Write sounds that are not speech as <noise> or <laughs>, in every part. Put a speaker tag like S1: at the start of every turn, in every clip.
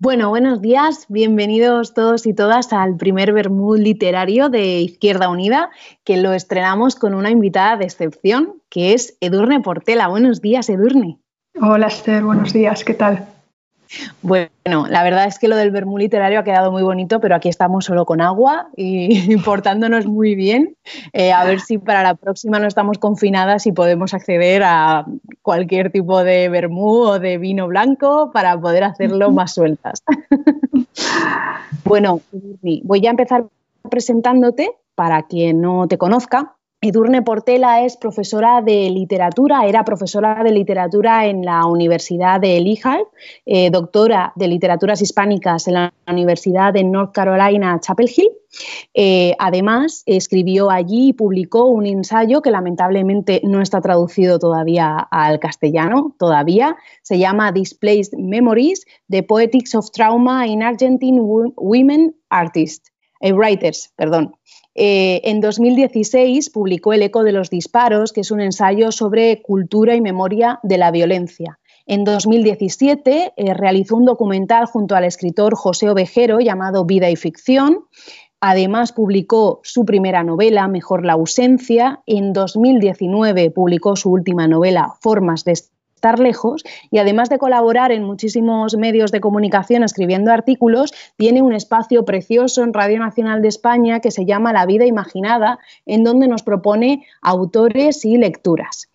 S1: Bueno, buenos días, bienvenidos todos y todas al primer Bermud literario de Izquierda Unida, que lo estrenamos con una invitada de excepción, que es Edurne Portela. Buenos días, Edurne.
S2: Hola, Esther, buenos días, ¿qué tal?
S1: Bueno, la verdad es que lo del vermú literario ha quedado muy bonito, pero aquí estamos solo con agua <laughs> y, portándonos muy bien. Eh, a ver si para la próxima no estamos confinadas y podemos acceder a cualquier tipo de vermú o de vino blanco para poder hacerlo más sueltas. <laughs> bueno, voy a empezar presentándote para quien no te conozca. Edurne Portela es profesora de literatura, era profesora de literatura en la Universidad de Lehigh, eh, doctora de literaturas hispánicas en la Universidad de North Carolina, Chapel Hill. Eh, además, escribió allí y publicó un ensayo que lamentablemente no está traducido todavía al castellano, todavía. Se llama Displaced Memories, The Poetics of Trauma in Argentine Women Artists, eh, Writers. Perdón. Eh, en 2016 publicó El eco de los disparos, que es un ensayo sobre cultura y memoria de la violencia. En 2017 eh, realizó un documental junto al escritor José Ovejero llamado Vida y Ficción. Además publicó su primera novela, Mejor la ausencia. En 2019 publicó su última novela, Formas de estar lejos y además de colaborar en muchísimos medios de comunicación escribiendo artículos, tiene un espacio precioso en Radio Nacional de España que se llama La vida imaginada, en donde nos propone autores y lecturas.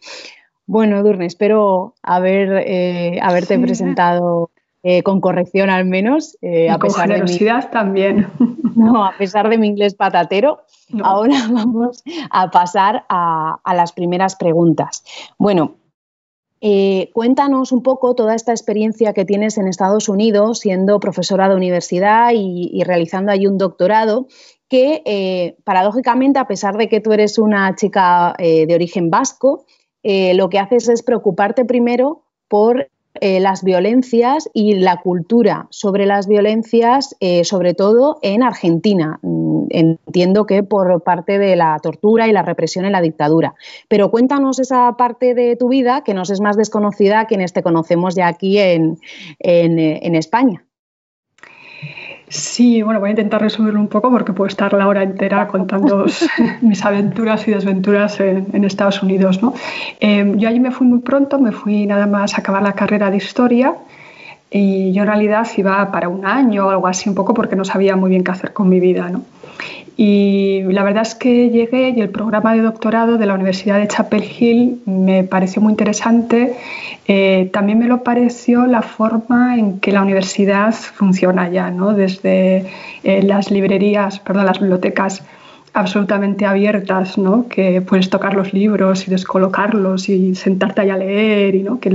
S1: Bueno, Durne, espero haber, eh, haberte presentado eh, con corrección al menos.
S2: Eh, a pesar de mi, también. <laughs>
S1: No, a pesar de mi inglés patatero. Ahora <laughs> vamos a pasar a, a las primeras preguntas. Bueno, eh, cuéntanos un poco toda esta experiencia que tienes en Estados Unidos, siendo profesora de universidad y, realizando ahí un doctorado, que eh, paradójicamente, a pesar de que tú eres una chica eh, de origen vasco, lo que haces es preocuparte primero por eh, las violencias y la cultura sobre las violencias, eh, sobre todo en Argentina. Mm, entiendo que por parte de la tortura y la represión en la dictadura. Pero cuéntanos esa parte de tu vida que nos es más desconocida a quienes te conocemos ya aquí en eh, España.
S2: Sí, bueno, voy a intentar resumirlo un poco porque puedo estar la hora entera contando <laughs> <laughs> mis aventuras y desventuras en, Estados Unidos. ¿no? Em, yo allí me fui muy pronto, me fui nada más a acabar la carrera de historia y yo en realidad iba para un año o algo así un poco porque no sabía muy bien qué hacer con mi vida. ¿no? Y la verdad es que llegué y el programa de doctorado de la Universidad de Chapel Hill me pareció muy interesante. Eh, también me lo pareció la forma en que la universidad funciona ya, ¿no? desde eh, las librerías, perdón, las bibliotecas absolutamente abiertas, ¿no? que puedes tocar los libros y descolocarlos y sentarte ahí a leer. Y, ¿no? que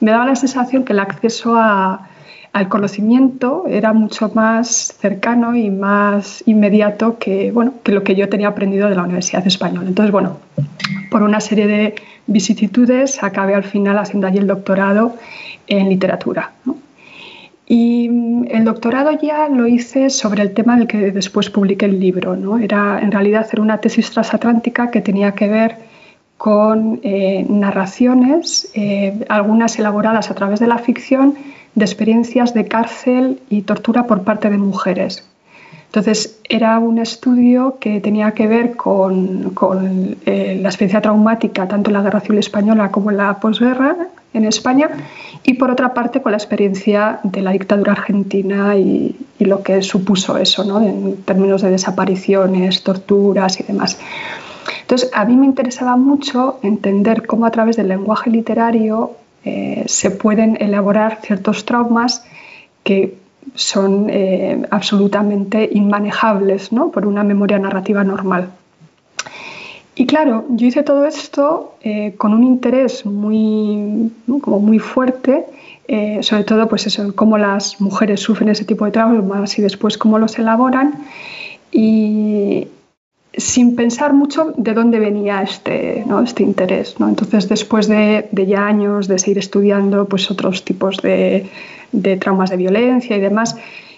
S2: me daba la sensación que el acceso a, al conocimiento era mucho más cercano y más inmediato que, bueno, que lo que yo tenía aprendido de la Universidad Española. Entonces, bueno, por una serie de vicisitudes acabé al final haciendo allí el doctorado en literatura. Y el doctorado ya lo hice sobre el tema del que después publiqué el libro. ¿no? Era en realidad hacer una tesis transatlántica que tenía que ver con eh, narraciones, eh, algunas elaboradas a través de la ficción, de experiencias de cárcel y tortura por parte de mujeres. Entonces, era un estudio que tenía que ver con, eh, la experiencia traumática, tanto en la Guerra Civil Española como en la posguerra en España, y por otra parte con la experiencia de la dictadura argentina y, lo que supuso eso, ¿no? en términos de desapariciones, torturas y demás. Entonces, a mí me interesaba mucho entender cómo a través del lenguaje literario eh, se pueden elaborar ciertos traumas que son eh, absolutamente inmanejables por una memoria narrativa normal. Y claro, yo hice todo esto eh, con un interés muy, como muy fuerte, sobre todo pues eso, cómo las mujeres sufren ese tipo de traumas y después cómo los elaboran. Y, sin pensar mucho de dónde venía este, ¿no? este interés. ¿no? Entonces, después de, ya años de seguir estudiando pues, otros tipos de, traumas de violencia y demás,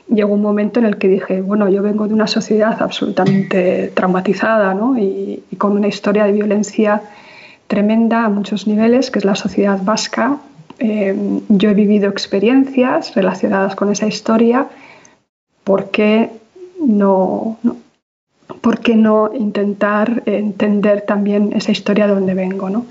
S2: llegó un momento en el que dije, bueno, yo vengo de una sociedad absolutamente traumatizada y, con una historia de violencia tremenda a muchos niveles, que es la sociedad vasca, eh, yo he vivido experiencias relacionadas con esa historia, ¿por qué no, ¿por qué no intentar entender también esa historia de donde vengo? ¿no?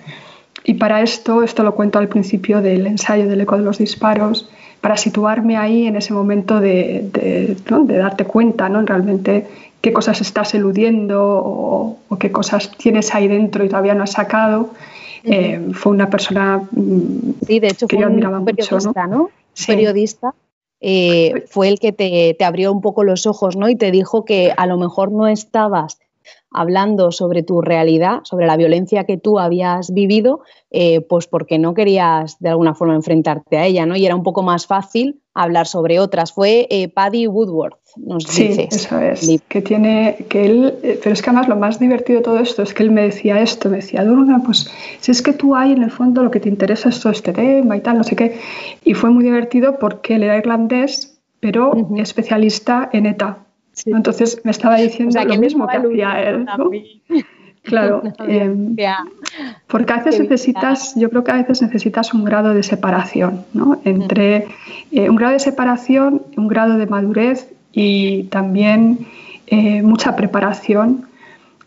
S2: Y para esto, esto lo cuento al principio del ensayo del eco de los disparos, para situarme ahí en ese momento de, de, darte cuenta, ¿no? Realmente qué cosas estás eludiendo o, qué cosas tienes ahí dentro y todavía no has sacado. Eh, fue una persona mm,
S1: sí, de hecho, que yo admiraba un periodista, ¿no? Periodista. Eh, fue el que te, te, abrió un poco los ojos ¿no? y te dijo que a lo mejor no estabas hablando sobre tu realidad, sobre la violencia que tú habías vivido, eh, pues porque no querías de alguna forma enfrentarte a ella, ¿no? Y era un poco más fácil hablar sobre otras. Fue eh, Paddy Woodworth, nos
S2: sí, eso es. Que tiene, que él, eh, pero es que además lo más divertido de todo esto es que él me decía esto, me decía, Durga, pues si es que tú hay en el fondo lo que te interesa es todo este tema y tal, no sé qué. Y fue muy divertido porque él era irlandés, pero especialista en ETA. Entonces me estaba diciendo lo mismo que hacía él. <laughs> Claro, <laughs> em, porque a veces necesitas, yo creo que a veces necesitas un grado de separación, ¿no? Entre eh, un grado de separación, un grado de madurez y también eh, mucha preparación.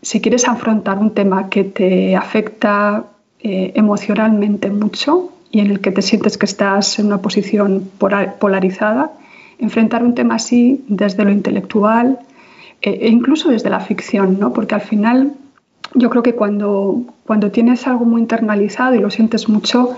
S2: Si quieres afrontar un tema que te afecta eh, emocionalmente mucho y en el que te sientes que estás en una posición polarizada enfrentar un tema así desde lo intelectual eh, e incluso desde la ficción, ¿no? porque al final yo creo que cuando, cuando tienes algo muy internalizado y lo sientes mucho,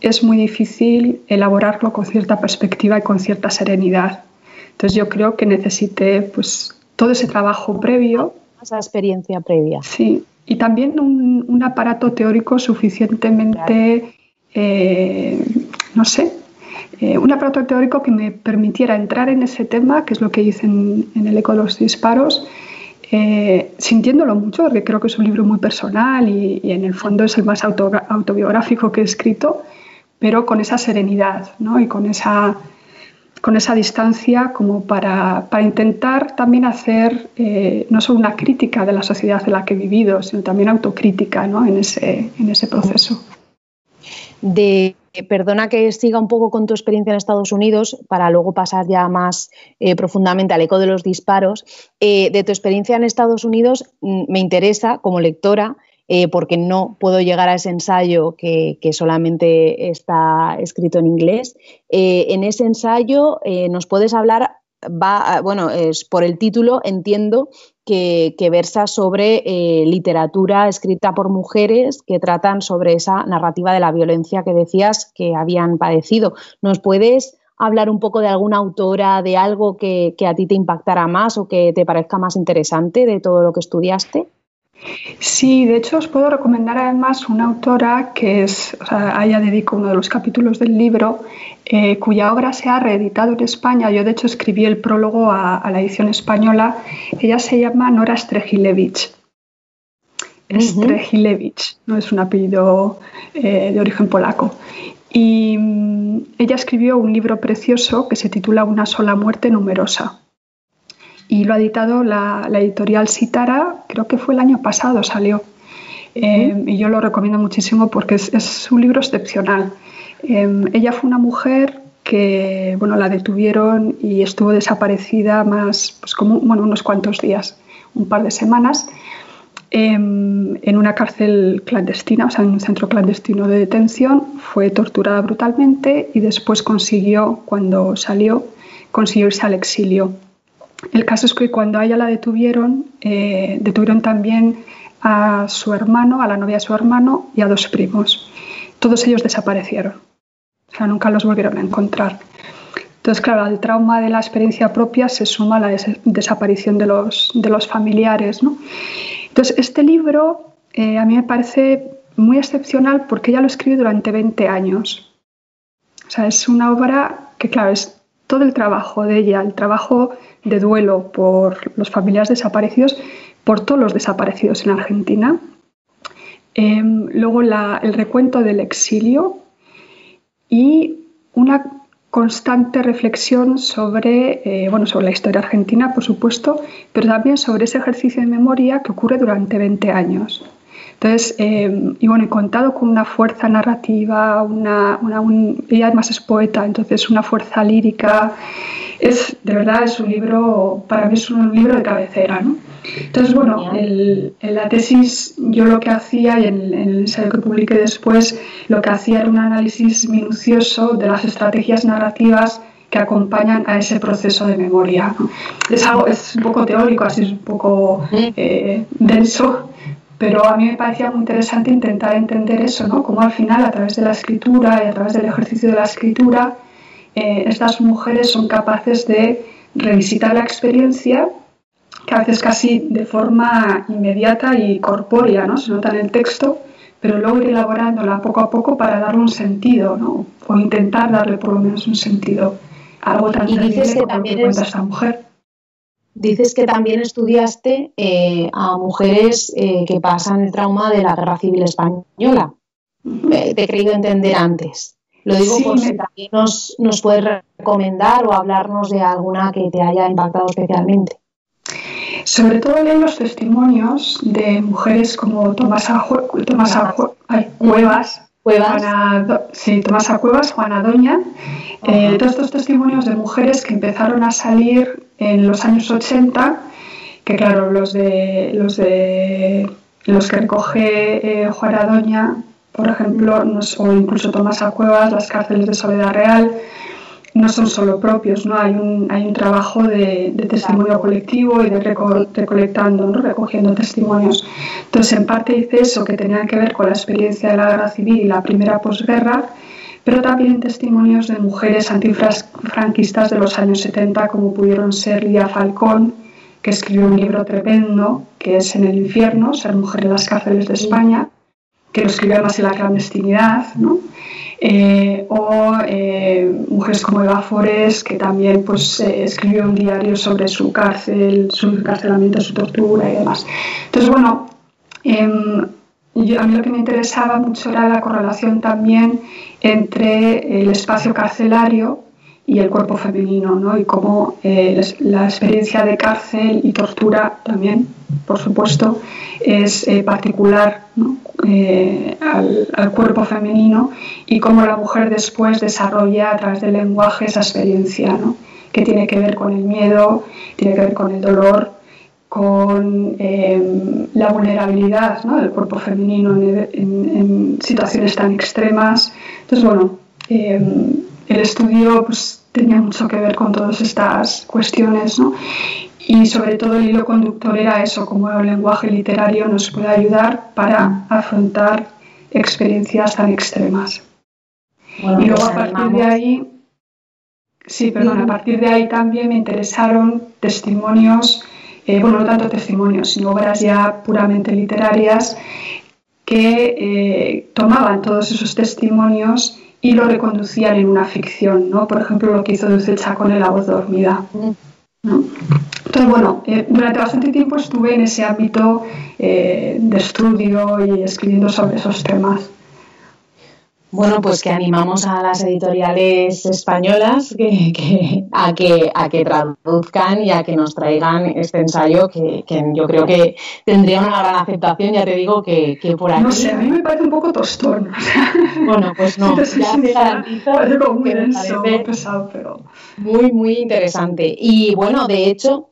S2: es muy difícil elaborarlo con cierta perspectiva y con cierta serenidad. Entonces yo creo que necesite pues, todo ese trabajo previo.
S1: Esa experiencia previa.
S2: Sí, y también un, un aparato teórico suficientemente, eh, no sé, eh, un aparato teórico que me permitiera entrar en ese tema, que es lo que hice en, el eco de los disparos, eh, sintiéndolo mucho, porque creo que es un libro muy personal y, en el fondo es el más autobiográfico que he escrito, pero con esa serenidad ¿no? y con esa, con esa distancia como para, para intentar también hacer eh, no solo una crítica de la sociedad en la que he vivido, sino también autocrítica ¿no? en, ese, en ese proceso.
S1: De eh, perdona que siga un poco con tu experiencia en Estados Unidos para luego pasar ya más eh, profundamente al eco de los disparos. Eh, de tu experiencia en Estados Unidos mm, me interesa como lectora porque no puedo llegar a ese ensayo que, que solamente está escrito en inglés. en ese ensayo nos puedes hablar va, bueno, es por el título entiendo que, versa sobre eh, literatura escrita por mujeres que tratan sobre esa narrativa de la violencia que decías que habían padecido. ¿Nos puedes hablar un poco de alguna autora, de algo que, que a ti te impactara más o que te parezca más interesante de todo lo que estudiaste?
S2: Sí, de hecho os puedo recomendar además una autora que es, o sea, a ella dedico uno de los capítulos del libro, eh, cuya obra se ha reeditado en España. Yo de hecho escribí el prólogo a, la edición española. Ella se llama Nora Strejilevich. Strejilevich, no es un apellido eh, de origen polaco. Y mm, ella escribió un libro precioso que se titula Una sola muerte numerosa y lo ha editado la, editorial Sitara, creo que fue el año pasado salió. Eh, y yo lo recomiendo muchísimo porque es, un libro excepcional. Eh, ella fue una mujer que bueno, la detuvieron y estuvo desaparecida más, pues como bueno, unos cuantos días, un par de semanas, em, en una cárcel clandestina, o sea, en un centro clandestino de detención. Fue torturada brutalmente y después consiguió, cuando salió, consiguió irse al exilio el caso es que cuando a ella la detuvieron, eh, detuvieron también a su hermano, a la novia de su hermano y a dos primos. Todos ellos desaparecieron. O sea, nunca los volvieron a encontrar. Entonces, claro, al trauma de la experiencia propia se suma la desaparición de los, de los familiares. ¿no? Entonces, este libro eh, a mí me parece muy excepcional porque ella lo escribe durante 20 años. O sea, es una obra que, claro, es todo el trabajo de ella, el trabajo de duelo por los familiares desaparecidos, por todos los desaparecidos en Argentina. Em, luego el recuento del exilio y una constante reflexión sobre, eh, bueno, sobre la historia argentina, por supuesto, pero también sobre ese ejercicio de memoria que ocurre durante 20 años. Entonces, eh, y bueno, y contado con una fuerza narrativa, una, ella además es poeta, entonces una fuerza lírica, es, de verdad es un libro, para mí es un libro de cabecera, ¿no? Entonces, bueno, en la tesis yo lo que hacía y en, el ensayo que publiqué después, lo que hacía era un análisis minucioso de las estrategias narrativas que acompañan a ese proceso de memoria. Es algo, es un poco teórico, así es un poco eh, denso, pero a mí me parecía muy interesante intentar entender eso, ¿no? Cómo al final, a través de la escritura y a través del ejercicio de la escritura, eh, estas mujeres son capaces de revisitar la experiencia que a veces casi de forma inmediata y corpórea, ¿no? Se nota en el texto, pero luego ir elaborándola poco a poco para darle un sentido, ¿no? O intentar darle por lo menos un sentido algo tan dices que también cuenta esta mujer.
S1: Dices que también estudiaste eh, a mujeres eh, que pasan el trauma de la Guerra Civil Española. Eh, te he creído entender antes. Lo digo por si también nos, nos puedes recomendar o hablarnos de alguna que te haya impactado especialmente.
S2: Sobre todo leí los testimonios de mujeres como Tomasa, Tomasa Cuevas, Juana, sí, Tomasa Cuevas, Juana Doña, eh, todos estos testimonios de mujeres que empezaron a salir en los años 80, que claro, los de los de los que recoge eh, Juana Doña, por ejemplo, o incluso Tomasa Cuevas, las cárceles de Soledad Real, no son solo propios, ¿no? Hay un, hay un trabajo de, testimonio colectivo y de recolectando, ¿no? recogiendo testimonios. Entonces, en parte dice eso, que tenía que ver con la experiencia de la guerra civil y la primera posguerra, pero también testimonios de mujeres antifranquistas de los años 70, como pudieron ser Lía Falcón, que escribió un libro tremendo, que es En el infierno, ser mujer en las cárceles de España, que lo escribió además en la clandestinidad, ¿no? Eh, o eh, mujeres como Eva Forés, que también pues, eh, escribió un diario sobre su cárcel, su encarcelamiento, su tortura y demás. Entonces, bueno, em, a mí lo que me interesaba mucho era la correlación también entre el espacio carcelario y el cuerpo femenino, ¿no? y cómo la experiencia de cárcel y tortura también, por supuesto, es particular ¿no? Eh, al, cuerpo femenino y cómo la mujer después desarrolla a través del lenguaje esa experiencia, ¿no? que tiene que ver con el miedo, tiene que ver con el dolor, con em, la vulnerabilidad ¿no? del cuerpo femenino en, situaciones tan extremas. Entonces, bueno, em, el estudio pues, tenía mucho que ver con todas estas cuestiones. ¿no? Y sobre todo el hilo conductor era eso, como el lenguaje literario nos puede ayudar para afrontar experiencias tan extremas. y luego pues a partir de ahí, sí, perdón, a partir de ahí también me interesaron testimonios, eh, bueno, no tanto testimonios, sino obras ya puramente literarias que eh, tomaban todos esos testimonios y lo reconducían en una ficción, ¿no? Por ejemplo, lo que hizo Dulce Chacón en La voz dormida. Entonces, bueno, eh, durante bastante tiempo estuve en ese ámbito eh, de estudio y escribiendo sobre esos temas.
S1: Bueno, pues que animamos a las editoriales españolas que, a, que, a que traduzcan y a que nos traigan este ensayo que, yo creo que tendría una gran aceptación. Ya te digo que, por aquí.
S2: No sé, a mí me parece un poco tostón. <laughs>
S1: Bueno, pues no, ya te
S2: garantizo. Parece como muy denso, muy pesado, pero.
S1: Muy, muy interesante. Y bueno, de hecho,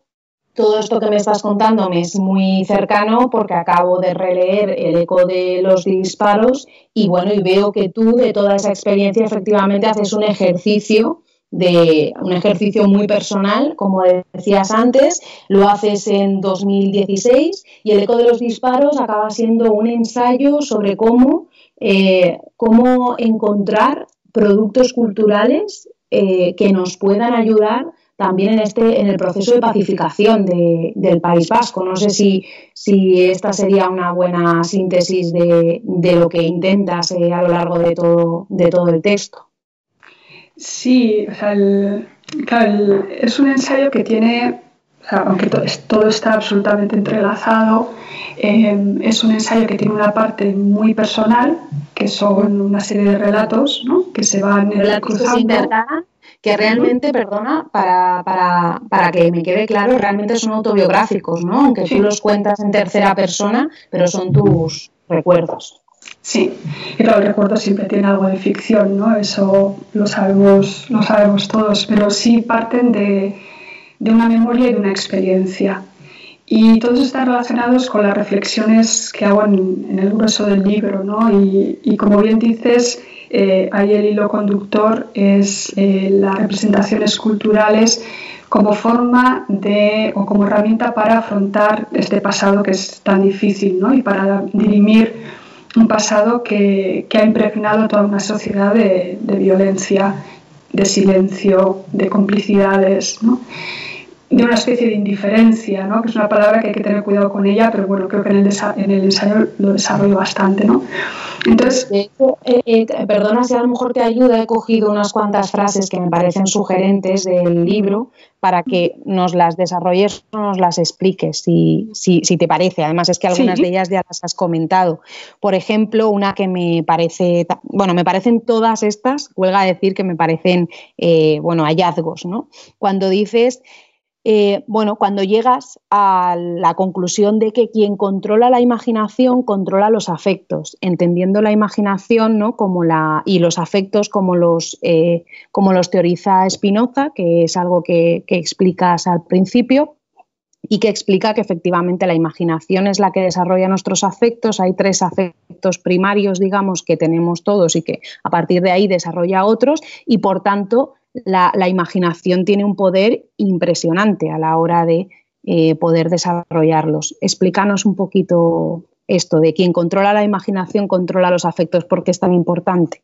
S1: todo esto que me estás contando me es muy cercano porque acabo de releer el eco de los disparos y bueno, y veo que tú de toda esa experiencia efectivamente haces un ejercicio de un ejercicio muy personal, como decías antes, lo haces en 2016 y el eco de los disparos acaba siendo un ensayo sobre cómo, eh, cómo encontrar productos culturales eh, que nos puedan ayudar también en, este, en el proceso de pacificación del País Vasco. No sé si, si esta sería una buena síntesis de, lo que intentas eh, a lo largo de todo, de todo el texto.
S2: Sí, o sea, es un ensayo que tiene, aunque todo, está absolutamente entrelazado, eh, es un ensayo que tiene una parte muy personal, que son una serie de relatos que se van cruzando.
S1: Que realmente, perdona, para, para, para, que me quede claro, realmente son autobiográficos, ¿no? Aunque tú los cuentas en tercera persona, pero son tus recuerdos.
S2: Sí, y claro, el recuerdo siempre tiene algo de ficción, ¿no? Eso lo sabemos, lo sabemos todos, pero sí parten de, de una memoria y de una experiencia. Y todos están relacionados con las reflexiones que hago en, el grueso del libro, ¿no? Y, como bien dices, eh, ahí el hilo conductor es eh, las representaciones culturales como forma de o como herramienta para afrontar este pasado que es tan difícil, ¿no? Y para dirimir un pasado que, que ha impregnado toda una sociedad de, de violencia, de silencio, de complicidades, ¿no? De una especie de indiferencia, ¿no? que es una palabra que hay que tener cuidado con ella, pero bueno, creo que en el, en el ensayo lo desarrollo bastante. ¿no?
S1: Entonces, eh, eh, perdona si a lo mejor te ayuda, he cogido unas cuantas frases que me parecen sugerentes del libro para que nos las desarrolles o nos las expliques, si, si, si, te parece. Además, es que algunas de ellas ya las has comentado. Por ejemplo, una que me parece, bueno, me parecen todas estas, huelga decir que me parecen, eh, bueno, hallazgos, ¿no? Cuando dices eh, bueno, cuando llegas a la conclusión de que quien controla la imaginación controla los afectos, entendiendo la imaginación ¿no? como la, y los afectos como los, eh, como los teoriza Spinoza, que es algo que, que explicas al principio, y que explica que efectivamente la imaginación es la que desarrolla nuestros afectos. Hay tres afectos primarios, digamos, que tenemos todos y que a partir de ahí desarrolla otros y por tanto la, imaginación tiene un poder impresionante a la hora de eh, poder desarrollarlos. Explícanos un poquito esto de quien controla la imaginación controla los afectos, ¿por qué es tan importante?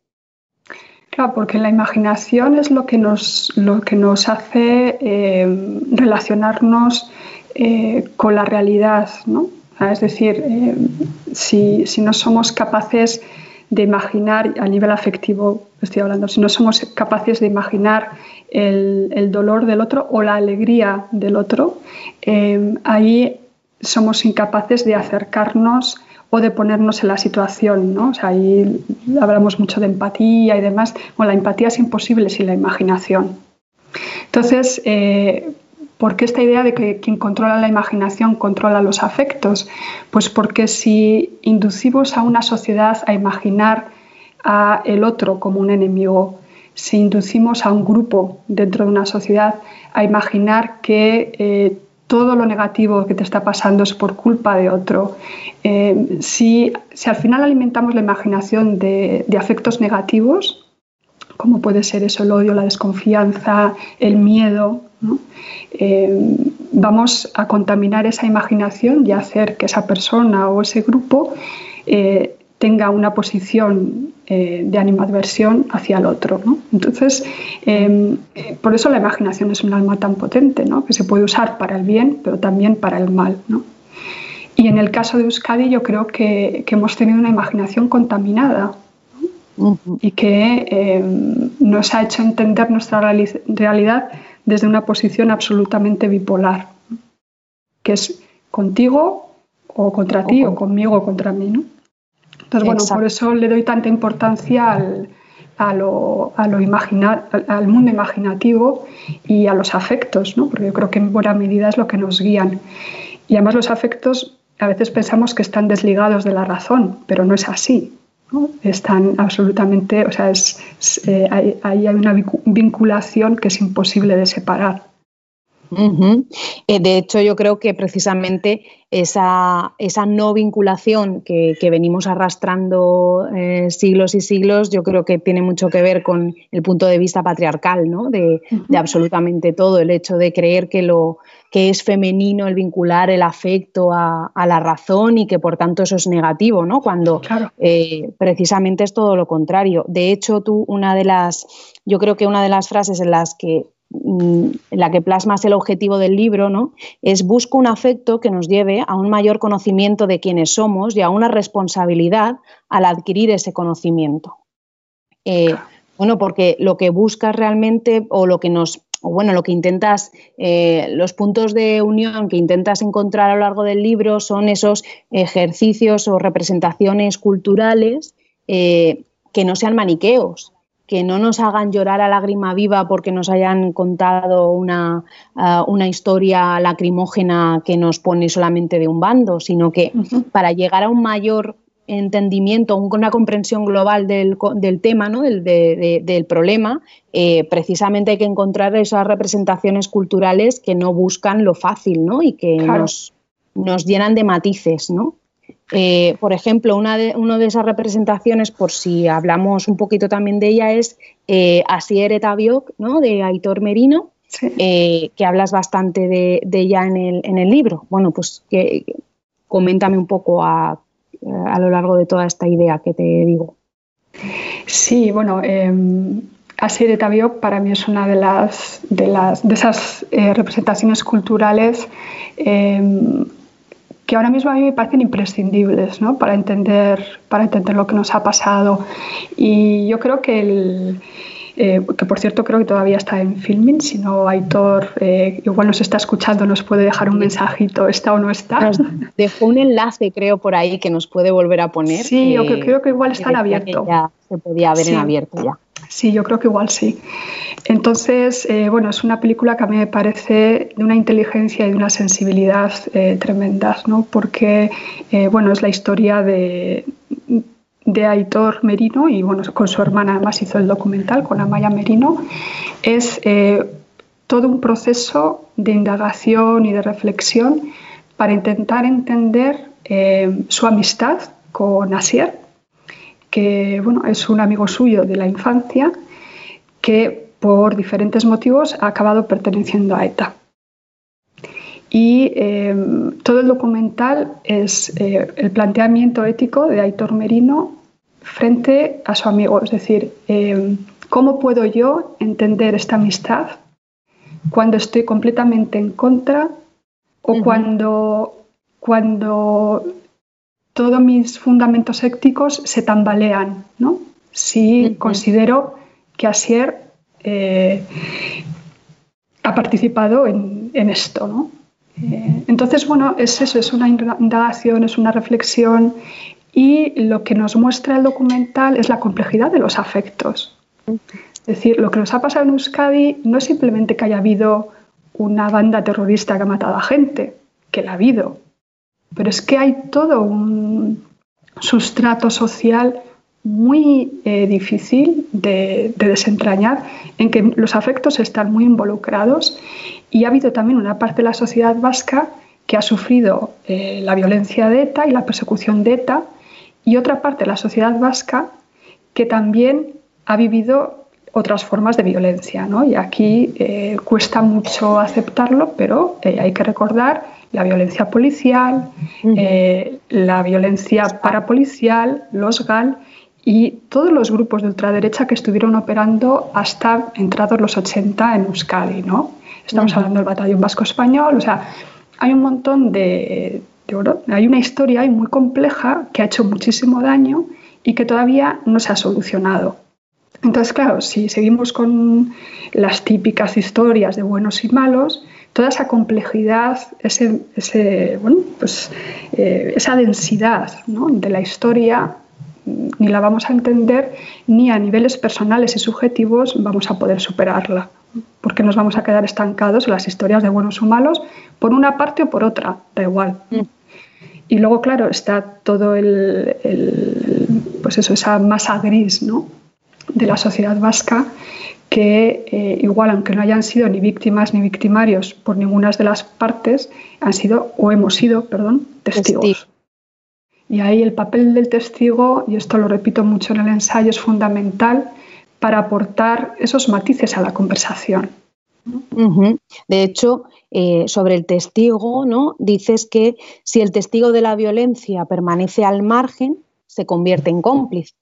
S2: Claro, porque la imaginación es lo que nos, lo que nos hace eh, relacionarnos eh, con la realidad, ¿no? Es decir, si, si no somos capaces de imaginar a nivel afectivo, estoy hablando, si no somos capaces de imaginar el, dolor del otro o la alegría del otro, eh, ahí somos incapaces de acercarnos o de ponernos en la situación, ¿no? ahí hablamos mucho de empatía y demás. Bueno, la empatía es imposible sin la imaginación. Entonces, eh, ¿Por qué esta idea de que quien controla la imaginación controla los afectos? Pues porque si inducimos a una sociedad a imaginar a el otro como un enemigo, si inducimos a un grupo dentro de una sociedad a imaginar que eh, todo lo negativo que te está pasando es por culpa de otro, eh, si, al final alimentamos la imaginación de, afectos negativos, como puede ser eso, el odio, la desconfianza, el miedo, eh, vamos a contaminar esa imaginación y hacer que esa persona o ese grupo eh, tenga una posición eh, de animadversión hacia el otro. Entonces, em, por eso la imaginación es un alma tan potente, que se puede usar para el bien, pero también para el mal. Y en el caso de Euskadi yo creo que, hemos tenido una imaginación contaminada y que em, nos ha hecho entender nuestra realidad desde una posición absolutamente bipolar, que es contigo o contra ti o conmigo o contra mí. ¿no? Entonces, bueno, por eso le doy tanta importancia al, a lo, a lo al mundo imaginativo y a los afectos, ¿no? porque yo creo que en buena medida es lo que nos guían. Y además los afectos a veces pensamos que están desligados de la razón, pero no es así. Están absolutamente, o sea, es, eh, ahí hay, una vinculación que es imposible de separar.
S1: Eh, de hecho, yo creo que precisamente esa, esa no vinculación que, venimos arrastrando eh, siglos y siglos, yo creo que tiene mucho que ver con el punto de vista patriarcal, ¿no? de, absolutamente todo, el hecho de creer que, lo, que es femenino el vincular el afecto a, la razón y que por tanto eso es negativo, ¿no? cuando eh, precisamente es todo lo contrario. De hecho, tú, una de las, yo creo que una de las frases en las que la que plasmas el objetivo del libro, ¿no? Es busco un afecto que nos lleve a un mayor conocimiento de quiénes somos y a una responsabilidad al adquirir ese conocimiento. Eh, bueno, porque lo que buscas realmente o lo que nos o bueno, lo que intentas, eh, los puntos de unión que intentas encontrar a lo largo del libro son esos ejercicios o representaciones culturales eh, que no sean maniqueos, que no nos hagan llorar a lágrima viva porque nos hayan contado una, ah, una historia lacrimógena que nos pone solamente de un bando, sino que para llegar a un mayor entendimiento, una comprensión global del, tema, ¿no? del, problema, eh, precisamente hay que encontrar esas representaciones culturales que no buscan lo fácil ¿no? y que nos, nos, llenan de matices. ¿no? Eh, por ejemplo, una de, de esas representaciones, por si hablamos un poquito también de ella, es eh, Asier Etabiok, ¿no? de Aitor Merino, eh, que hablas bastante de, ella en el, en el, libro. Bueno, pues que, coméntame un poco a, a, lo largo de toda esta idea que te digo.
S2: Sí, bueno, eh, Asier para mí es una de las de, las, de esas representaciones culturales que ahora mismo a mí me parecen imprescindibles ¿no? para, entender, para entender lo que nos ha pasado. Y yo creo que el, eh, que por cierto creo que todavía está en filming, si no Aitor eh, igual nos está escuchando, nos puede dejar un mensajito, está o no está.
S1: Nos dejó un enlace creo por ahí que nos puede volver a poner.
S2: Sí, yo creo que igual está en abierto.
S1: ya se podía ver en abierto ya.
S2: Sí, yo creo que igual sí. Entonces, eh, bueno, es una película que a mí me parece de una inteligencia y de una sensibilidad eh, tremendas, ¿no? Porque, eh, bueno, es la historia de, de Aitor Merino y, bueno, con su hermana además hizo el documental, con Amaya Merino. Es todo un proceso de indagación y de reflexión para intentar entender su amistad con Asier, que bueno, es un amigo suyo de la infancia que por diferentes motivos ha acabado perteneciendo a ETA. Y em, todo el documental es eh, el planteamiento ético de Aitor Merino frente a su amigo, es decir, em, ¿cómo puedo yo entender esta amistad cuando estoy completamente en contra o cuando, cuando todos mis fundamentos éticos se tambalean, ¿no? Si considero que Asier eh, ha participado en, esto, ¿no? Eh, entonces, bueno, es eso, es una indagación, es una reflexión y lo que nos muestra el documental es la complejidad de los afectos. Es decir, lo que nos ha pasado en Euskadi no es simplemente que haya habido una banda terrorista que ha matado a gente, que la ha habido, pero es que hay todo un sustrato social muy eh, difícil de, desentrañar, en que los afectos están muy involucrados y ha habido también una parte de la sociedad vasca que ha sufrido eh, la violencia de ETA y la persecución de ETA y otra parte de la sociedad vasca que también ha vivido otras formas de violencia. ¿no? Y aquí eh, cuesta mucho aceptarlo, pero hay que recordar la violencia policial, eh, la violencia parapolicial, los GAL y todos los grupos de ultraderecha que estuvieron operando hasta entrados los 80 en Euskadi. ¿no? Estamos hablando del batallón vasco español, o sea, hay un montón de, hay una historia muy compleja que ha hecho muchísimo daño y que todavía no se ha solucionado. Entonces, claro, si seguimos con las típicas historias de buenos y malos, toda esa complejidad, ese, pues, eh, esa densidad de la historia mm, ni la vamos a entender ni a niveles personales y subjetivos vamos a poder superarla, porque nos vamos a quedar estancados en las historias de buenos o malos por una parte o por otra, da igual. Mm. Y luego, claro, está todo el, pues eso, esa masa gris de la sociedad vasca que eh, igual, aunque no hayan sido ni víctimas ni victimarios por ninguna de las partes, han sido o hemos sido, perdón, testigos. Y ahí el papel del testigo, y esto lo repito mucho en el ensayo, es fundamental para aportar esos matices a la conversación.
S1: De hecho, eh, sobre el testigo, ¿no? dices que si el testigo de la violencia permanece al margen, se convierte en cómplice.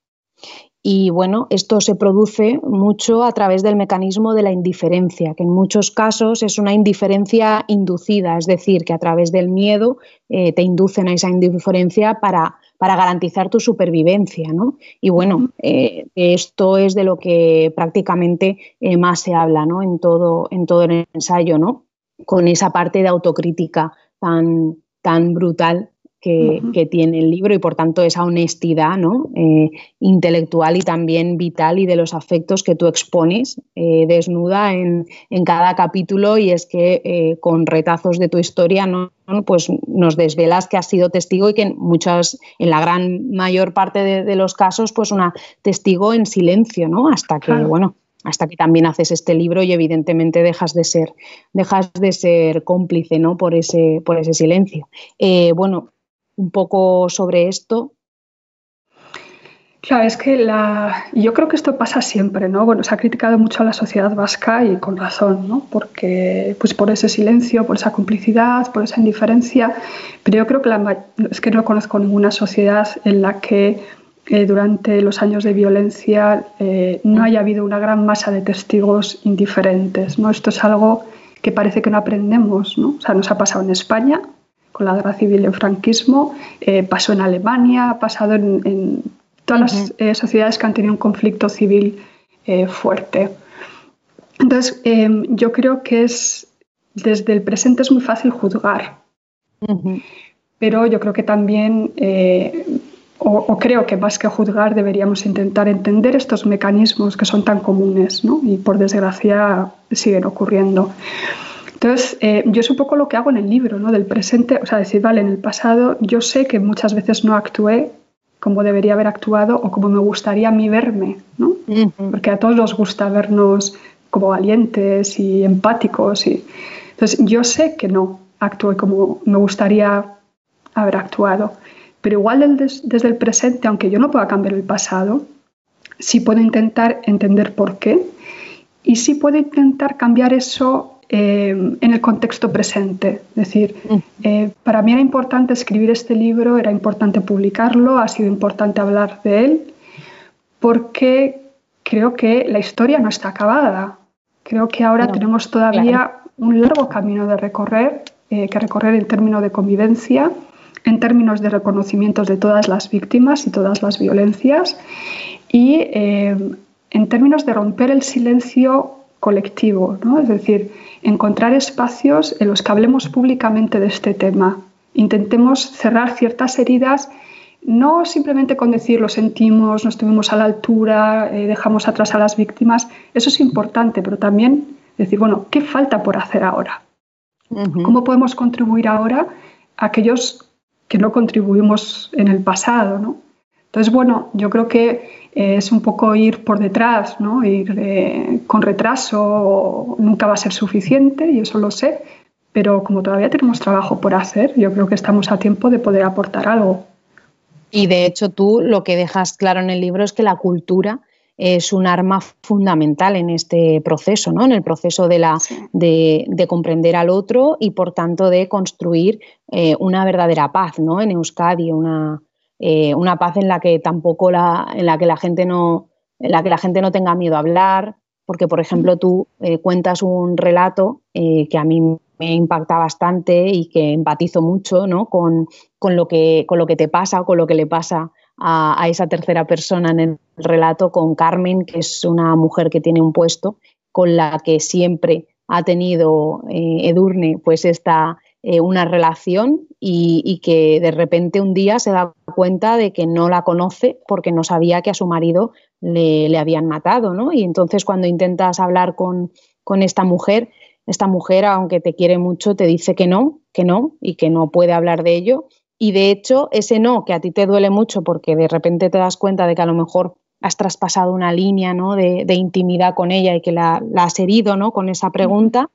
S1: Y bueno, esto se produce mucho a través del mecanismo de la indiferencia, que en muchos casos es una indiferencia inducida, es decir, que a través del miedo eh, te inducen a esa indiferencia para, para garantizar tu supervivencia. ¿no? Y bueno, eh, esto es de lo que prácticamente eh, más se habla ¿no? en, todo, en todo el ensayo, ¿no? con esa parte de autocrítica tan, tan brutal que, tiene el libro y por tanto esa honestidad ¿no? Eh, intelectual y también vital y de los afectos que tú expones eh, desnuda en, cada capítulo y es que eh, con retazos de tu historia ¿no? pues nos desvelas que has sido testigo y que en muchas, en la gran mayor parte de, los casos, pues una testigo en silencio, ¿no? Hasta que, bueno, hasta que también haces este libro y evidentemente dejas de ser, dejas de ser cómplice ¿no? por, ese, por ese silencio. bueno, un poco sobre esto?
S2: Claro, es que la... yo creo que esto pasa siempre, ¿no? Bueno, se ha criticado mucho a la sociedad vasca y con razón, ¿no? Porque, pues por ese silencio, por esa complicidad, por esa indiferencia, pero yo creo que la... es que no conozco ninguna sociedad en la que eh, durante los años de violencia eh, no haya habido una gran masa de testigos indiferentes, ¿no? Esto es algo que parece que no aprendemos, ¿no? O sea, nos ha pasado en España, con la guerra civil y el franquismo, eh, pasó en Alemania, ha pasado en, todas las eh, sociedades que han tenido un conflicto civil eh, fuerte. Entonces, yo creo que es desde el presente es muy fácil juzgar, pero yo creo que también, o, creo que más que juzgar, deberíamos intentar entender estos mecanismos que son tan comunes ¿no? y por desgracia siguen ocurriendo. Entonces, eh, yo es un poco lo que hago en el libro, ¿no? Del presente, o sea, decir, vale, en el pasado yo sé que muchas veces no actué como debería haber actuado o como me gustaría a mí verme, ¿no? Porque a todos nos gusta vernos como valientes y empáticos. Y... Entonces, yo sé que no actué como me gustaría haber actuado, pero igual desde el presente, aunque yo no pueda cambiar el pasado, sí puedo intentar entender por qué y sí puedo intentar cambiar eso eh, en el contexto presente. Es decir, mm. eh, para mí era importante escribir este libro, era importante publicarlo, ha sido importante hablar de él, porque creo que la historia no está acabada. Creo que ahora tenemos todavía un largo camino de recorrer, eh, que recorrer en términos de convivencia, en términos de reconocimientos de todas las víctimas y todas las violencias, y en términos de romper el silencio colectivo, ¿no? es decir, encontrar espacios en los que hablemos públicamente de este tema. Intentemos cerrar ciertas heridas, no simplemente con decir lo sentimos, no estuvimos a la altura, eh, dejamos atrás a las víctimas, eso es importante, pero también decir, bueno, ¿qué falta por hacer ahora? ¿Cómo podemos contribuir ahora a aquellos que no contribuimos en el pasado? ¿no? Entonces, bueno, yo creo que es un poco ir por detrás, ¿no? ir eh, con retraso nunca va a ser suficiente, y eso lo sé, pero como todavía tenemos trabajo por hacer, yo creo que estamos a tiempo de poder aportar algo.
S1: Y de hecho tú lo que dejas claro en el libro es que la cultura es un arma fundamental en este proceso, ¿no? en el proceso de, la, de, comprender al otro y por tanto de construir eh, una verdadera paz ¿no? en Euskadi, una, eh, una paz en la que tampoco la, en la que la gente no, en la que la gente no tenga miedo a hablar, porque por ejemplo tú eh, cuentas un relato eh, que a mí me impacta bastante y que empatizo mucho ¿no? con, lo que, con lo que te pasa o con lo que le pasa a, a, esa tercera persona en el relato, con Carmen, que es una mujer que tiene un puesto, con la que siempre ha tenido Edurne pues esta, eh, una relación y, que de repente un día se da cuenta de que no la conoce porque no sabía que a su marido le, habían matado, ¿no? Y entonces cuando intentas hablar con, esta mujer, esta mujer, aunque te quiere mucho, te dice que no, que no y que no puede hablar de ello. Y de hecho, ese no, que a ti te duele mucho porque de repente te das cuenta de que a lo mejor has traspasado una línea ¿no? de, intimidad con ella y que la, la, has herido ¿no? con esa pregunta,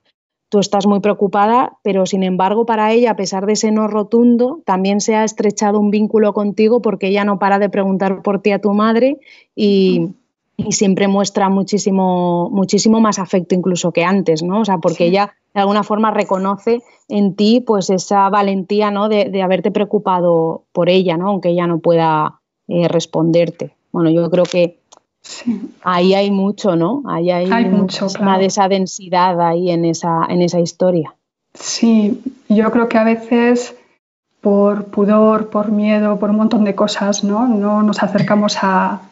S1: tú estás muy preocupada, pero sin embargo para ella, a pesar de ese no rotundo, también se ha estrechado un vínculo contigo porque ella no para de preguntar por ti a tu madre y, siempre muestra muchísimo, muchísimo más afecto incluso que antes, ¿no? O sea, porque ella de alguna forma reconoce en ti pues esa valentía, ¿no? De, haberte preocupado por ella, ¿no? Aunque ella no pueda eh, responderte. Bueno, yo creo que Ahí hay mucho, ¿no? Ahí hay,
S2: hay mucho,
S1: de esa densidad ahí en esa, en esa historia.
S2: Sí, yo creo que a veces por pudor, por miedo, por un montón de cosas, ¿no? No nos acercamos a,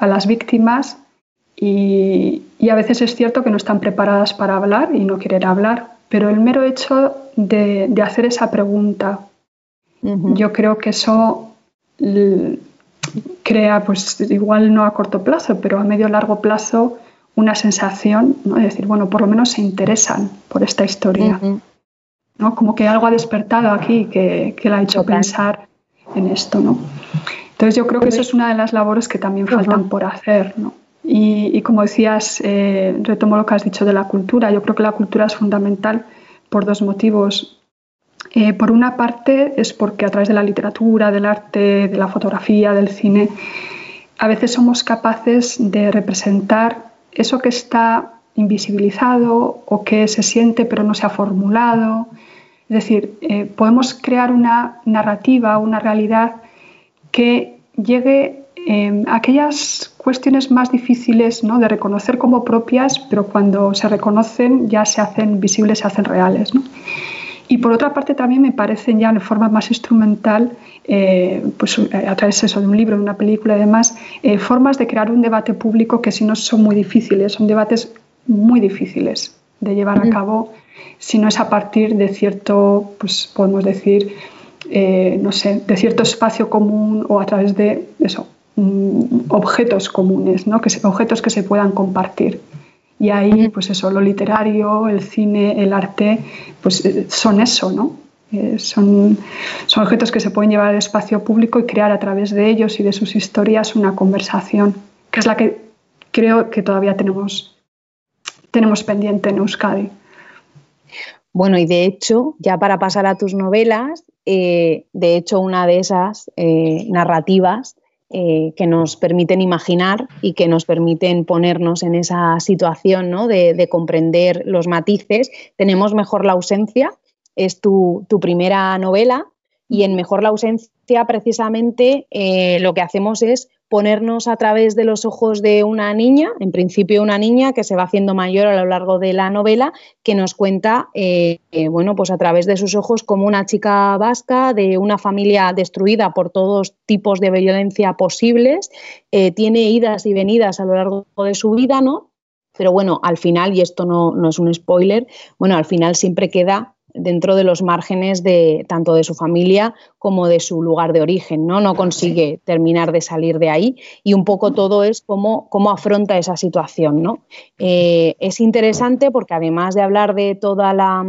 S2: las víctimas y, a veces es cierto que no están preparadas para hablar y no quieren hablar, pero el mero hecho de, hacer esa pregunta Yo creo que eso crea, pues igual no a corto plazo, pero a medio largo plazo, una sensación ¿no? de decir, bueno, por lo menos se interesan por esta historia. ¿no? Como que algo ha despertado aquí que, que le ha hecho pensar en esto. ¿no? Entonces yo creo que eso es una de las labores que también faltan por hacer. ¿no? Y, como decías, eh, retomo lo que has dicho de la cultura. Yo creo que la cultura es fundamental por dos motivos. Eh, por una parte es porque a través de la literatura, del arte, de la fotografía, del cine, a veces somos capaces de representar eso que está invisibilizado o que se siente pero no se ha formulado. Es decir, eh, podemos crear una narrativa, una realidad que llegue Em, aquellas cuestiones más difíciles ¿no? de reconocer como propias, pero cuando se reconocen ya se hacen visibles, se hacen reales. Y por otra parte también me parecen ya de forma más instrumental, eh, pues a través de, eso, de un libro, de una película y demás, eh, formas de crear un debate público que si no son muy difíciles, son debates muy difíciles de llevar a cabo si no es a partir de cierto, pues podemos decir, eh, no sé, de cierto espacio común o a través de eso, Mm, objetos comunes, ¿no? que objetos que se puedan compartir. Y ahí, pues eso, lo literario, el cine, el arte, pues eh, son eso, ¿no? Eh, son, son objetos que se pueden llevar al espacio público y crear a través de ellos y de sus historias una conversación, que es la que creo que todavía tenemos, tenemos pendiente en Euskadi.
S1: Bueno, y de hecho, ya para pasar a tus novelas, eh, de hecho, una de esas narrativas eh, que nos permiten imaginar y que nos permiten ponernos en esa situación ¿no? de, comprender los matices. Tenemos Mejor la ausencia, es tu, primera novela, y en Mejor la ausencia precisamente eh, lo que hacemos es ponernos a través de los ojos de una niña, en principio una niña que se va haciendo mayor a lo largo de la novela, que nos cuenta, eh, eh, bueno, pues a través de sus ojos como una chica vasca de una familia destruida por todos tipos de violencia posibles, eh, tiene idas y venidas a lo largo de su vida, ¿no? Pero bueno, al final, y esto no, no es un spoiler, bueno, al final siempre queda dentro de los márgenes de tanto de su familia como de su lugar de origen, ¿no? No consigue terminar de salir de ahí y un poco todo es cómo, cómo afronta esa situación, ¿no? Eh, es interesante porque además de hablar de toda la,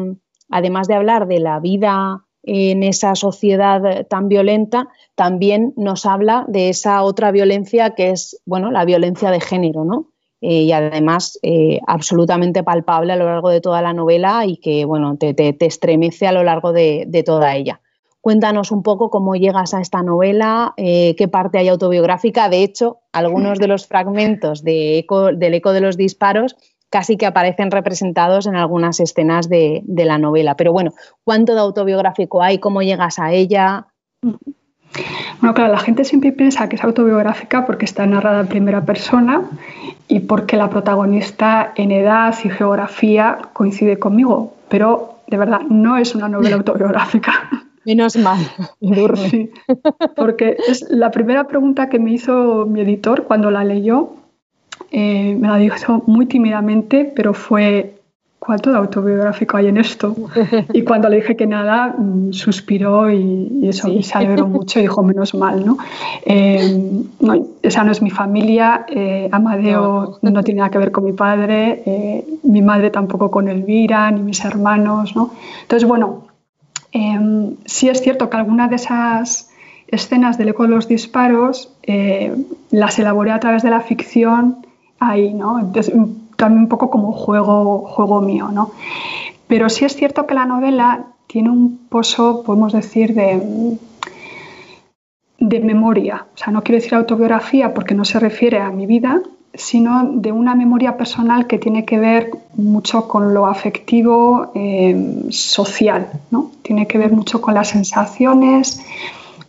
S1: además de hablar de la vida en esa sociedad tan violenta, también nos habla de esa otra violencia que es, bueno, la violencia de género, ¿no? Eh, y además eh, absolutamente palpable a lo largo de toda la novela y que bueno, te, estremece a lo largo de, toda ella. Cuéntanos un poco cómo llegas a esta novela, eh, qué parte hay autobiográfica. De hecho, algunos de los fragmentos de del eco de los disparos casi que aparecen representados en algunas escenas de, de la novela. Pero bueno, ¿cuánto de autobiográfico hay? ¿Cómo llegas a ella?
S2: Bueno, claro, la gente siempre piensa que es autobiográfica porque está narrada en primera persona y porque la protagonista en edad y geografía coincide conmigo, pero de verdad no es una novela <laughs> autobiográfica.
S1: Menos mal,
S2: sí, porque es la primera pregunta que me hizo mi editor cuando la leyó. Eh, me la dijo muy tímidamente, pero fue ¿cuánto de autobiográfico hay en esto? <laughs> Y cuando le dije que nada, mm, suspiró y, eso, se alegró <laughs> mucho y dijo, menos mal, ¿no? Eh, esa no es mi familia, eh, Amadeo no, tiene nada que ver con mi padre, eh, mi madre tampoco con Elvira, ni mis hermanos, ¿no? Entonces, bueno, em, sí es cierto que algunas de esas escenas del eco de los disparos las elaboré a través de la ficción ahí, ¿no? Entonces, también un poco como juego, juego mío, ¿no? Pero sí es cierto que la novela tiene un pozo, podemos decir, de, de memoria. O sea, no quiero decir autobiografía porque no se refiere a mi vida, sino de una memoria personal que tiene que ver mucho con lo afectivo eh, social, ¿no? Tiene que ver mucho con las sensaciones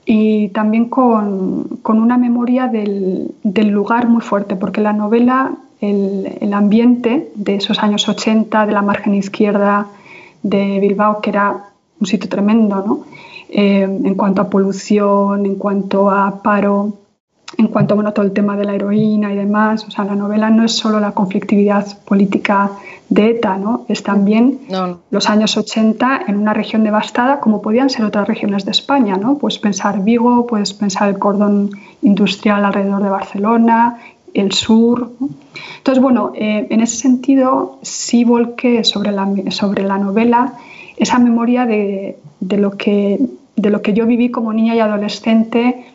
S2: y también con, con una memoria del, del, lugar muy fuerte, porque la novela el, ambiente de esos años 80, de la margen izquierda de Bilbao, que era un sitio tremendo, ¿no? Eh, en cuanto a polución, en cuanto a paro, en cuanto a todo el tema de la heroína y demás. O sea, la novela no es solo la conflictividad política de ETA, ¿no? es también los años 80 en una región devastada como podían ser otras regiones de España. ¿no? Puedes pensar Vigo, puedes pensar el cordón industrial alrededor de Barcelona, el sur. Entonces, bueno, eh, en ese sentido sí volqué sobre la, sobre la novela esa memoria de, de, lo que, de lo que yo viví como niña y adolescente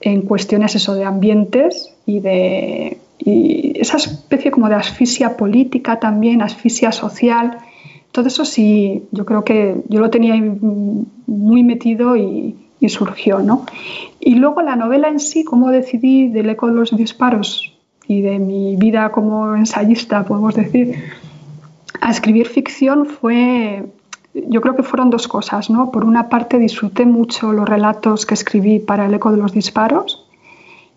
S2: en cuestiones eso de ambientes y de esa especie como de asfixia política también, asfixia social. Todo eso sí, yo creo que yo lo tenía muy metido y, surgió, ¿no? Y luego la novela en sí, cómo decidí del eco de los disparos y de mi vida como ensayista, podemos decir, a escribir ficción fue yo creo que fueron dos cosas, ¿no? Por una parte disfruté mucho los relatos que escribí para el eco de los disparos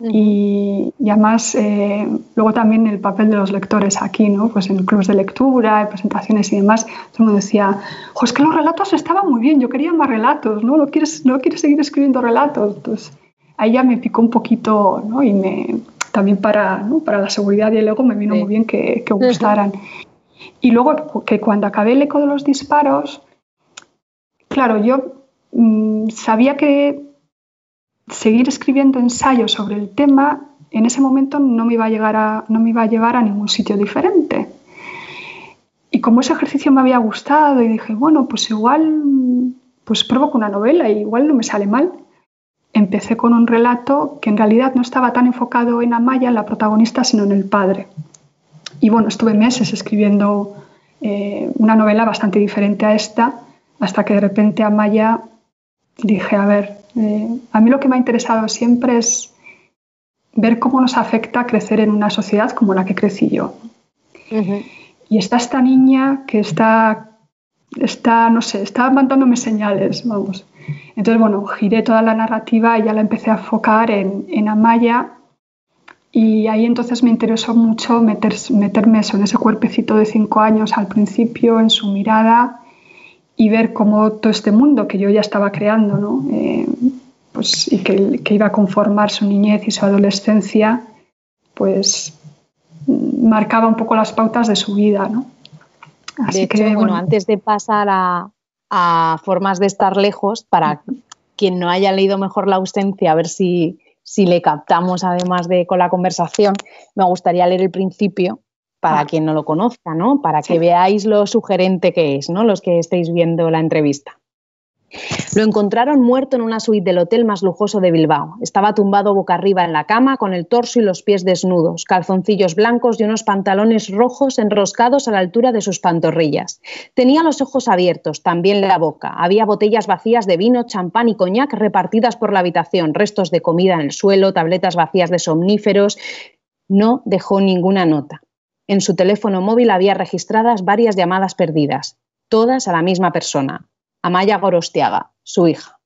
S2: y, además eh, luego también el papel de los lectores aquí, ¿no? Pues en clubes de lectura, en presentaciones y demás, todo el mundo decía, es que los relatos estaban muy bien, yo quería más relatos, ¿no? ¿No quieres, no quieres seguir escribiendo relatos? Entonces ahí ya me picó un poquito, ¿no? Y me, también para, para la seguridad y el ego me vino muy bien que, que gustaran. Y luego que cuando acabé el eco de los disparos, claro, yo mm, sabía que seguir escribiendo ensayos sobre el tema en ese momento no me iba a, llegar a, no me iba a llevar a ningún sitio diferente. Y como ese ejercicio me había gustado y dije, bueno, pues igual pues pruebo con una novela y igual no me sale mal. Empecé con un relato que en realidad no estaba tan enfocado en Amaya, la protagonista, sino en el padre. Y bueno, estuve meses escribiendo eh, una novela bastante diferente a esta, hasta que de repente a Maya dije, a ver, eh, a mí lo que me ha interesado siempre es ver cómo nos afecta crecer en una sociedad como la que crecí yo. Y está esta niña que está, está, no sé, está mandándome señales, vamos. Entonces, bueno, giré toda la narrativa y ya la empecé a enfocar en, en Amaya y ahí entonces me interesó mucho meter, meterme en ese cuerpecito de cinco años al principio, en su mirada y ver cómo todo este mundo que yo ya estaba creando, ¿no? Eh, pues, y que, que, iba a conformar su niñez y su adolescencia, pues marcaba un poco las pautas de su vida. ¿no?
S1: Así que, bueno, antes de pasar a, a formas de estar lejos, para quien no haya leído mejor la ausencia, a ver si si le captamos además de con la conversación, me gustaría leer el principio para ah. quien no lo conozca, ¿no? Para que veáis lo sugerente que es, ¿no? Los que estéis viendo la entrevista. Lo encontraron muerto en una suite del hotel más lujoso de Bilbao. Estaba tumbado boca arriba en la cama, con el torso y los pies desnudos, calzoncillos blancos y unos pantalones rojos enroscados a la altura de sus pantorrillas. Tenía los ojos abiertos, también la boca. Había botellas vacías de vino, champán y coñac repartidas por la habitación, restos de comida en el suelo, tabletas vacías de somníferos. No dejó ninguna nota. En su teléfono móvil había registradas varias llamadas perdidas, todas a la misma persona, Amaya Gorostiaga, su hija.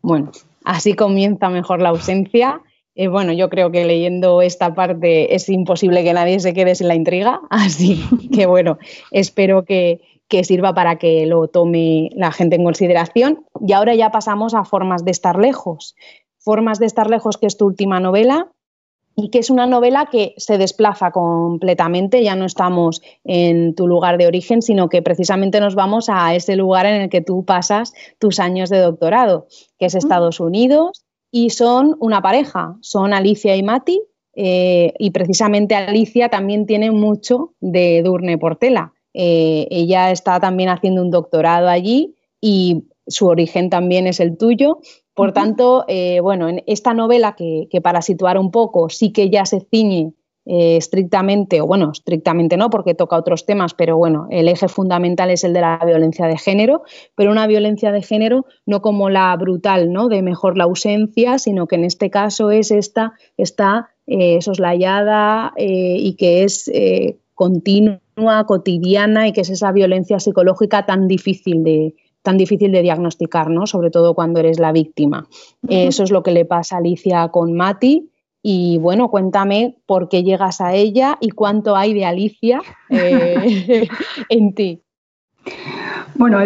S1: Bueno, así comienza mejor la ausencia. Eh, bueno, yo creo que leyendo esta parte es imposible que nadie se quede sin la intriga, <laughs> así que bueno, espero que, que sirva para que lo tome la gente en consideración. Y ahora ya pasamos a Formas de estar lejos. Formas de estar lejos, que es tu última novela, y que es una novela que se desplaza completamente, ya no estamos en tu lugar de origen, sino que precisamente nos vamos a ese lugar en el que tú pasas tus años de doctorado, que es Estados Unidos, y son una pareja, son Alicia y Mati, eh, y precisamente Alicia también tiene mucho de Durne Portela. Eh, ella está también haciendo un doctorado allí y su origen también es el tuyo por tanto, eh, bueno, en esta novela que, para situar un poco sí que ya se ciñe eh, estrictamente, o bueno, estrictamente no, porque toca otros temas, pero bueno, el eje fundamental es el de la violencia de género, pero una violencia de género no como la brutal, ¿no? De mejor la ausencia, sino que en este caso es esta, está eh, soslayada y que es continua, cotidiana y que es esa violencia psicológica tan difícil de, tan difícil de diagnosticar, ¿no? Sobre todo cuando eres la víctima. Eso es lo que le pasa a Alicia con Mati. Y bueno, cuéntame por qué llegas a ella y cuánto hay de Alicia eh, <laughs> en ti.
S2: Bueno,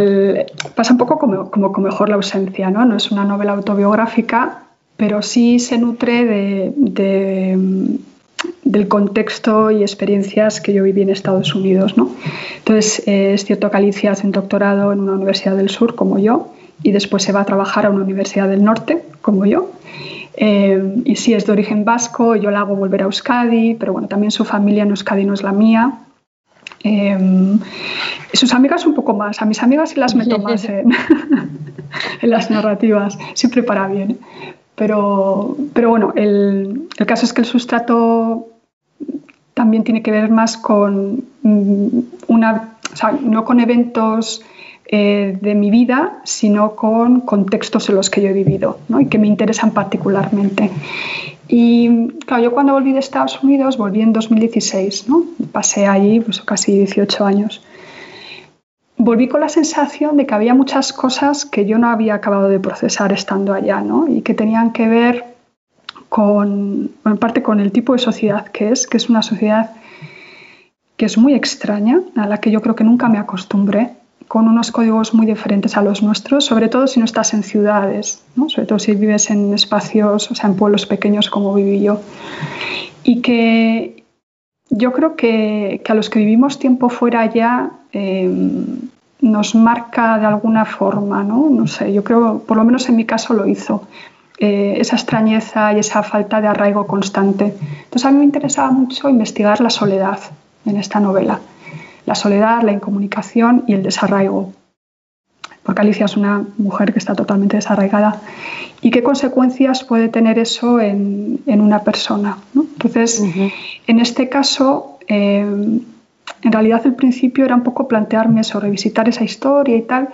S2: pasa un poco como, como, mejor la ausencia, ¿no? No es una novela autobiográfica, pero sí se nutre de, del contexto y experiencias que yo viví en Estados Unidos. ¿no? Entonces, eh, es cierto que Alicia hace un doctorado en una universidad del sur, como yo, y después se va a trabajar a una universidad del norte, como yo. Eh, y sí, es de origen vasco, yo la hago volver a Euskadi, pero bueno, también su familia en Euskadi no es la mía. Eh, sus amigas un poco más, a mis amigas sí las meto <laughs> más en, <laughs> en las narrativas, siempre para bien. Pero, pero bueno, el, el, caso es que el sustrato también tiene que ver más con mm, una, o sea, no con eventos eh, de mi vida, sino con contextos en los que yo he vivido ¿no? y que me interesan particularmente. Y claro, yo cuando volví de Estados Unidos, volví en 2016, ¿no? pasé allí pues, casi 18 años. Volví con la sensación de que había muchas cosas que yo no había acabado de procesar estando allá ¿no? y que tenían que ver con, en parte con el tipo de sociedad que es, que es una sociedad que es muy extraña, a la que yo creo que nunca me acostumbré con unos códigos muy diferentes a los nuestros, sobre todo si no estás en ciudades, ¿no? sobre todo si vives en espacios, o sea, en pueblos pequeños como viví yo. Y que yo creo que, a los que vivimos tiempo fuera ya em, nos marca de alguna forma, ¿no? No sé, yo creo, por lo menos en mi caso lo hizo. Eh, esa extrañeza y esa falta de arraigo constante. Entonces a mí me interesaba mucho investigar la soledad en esta novela la soledad, la incomunicación y el desarraigo. Porque Alicia es una mujer que está totalmente desarraigada. ¿Y qué consecuencias puede tener eso en, una persona? Entonces, en este caso, eh, en realidad el principio era un poco plantearme eso, revisitar esa historia y tal.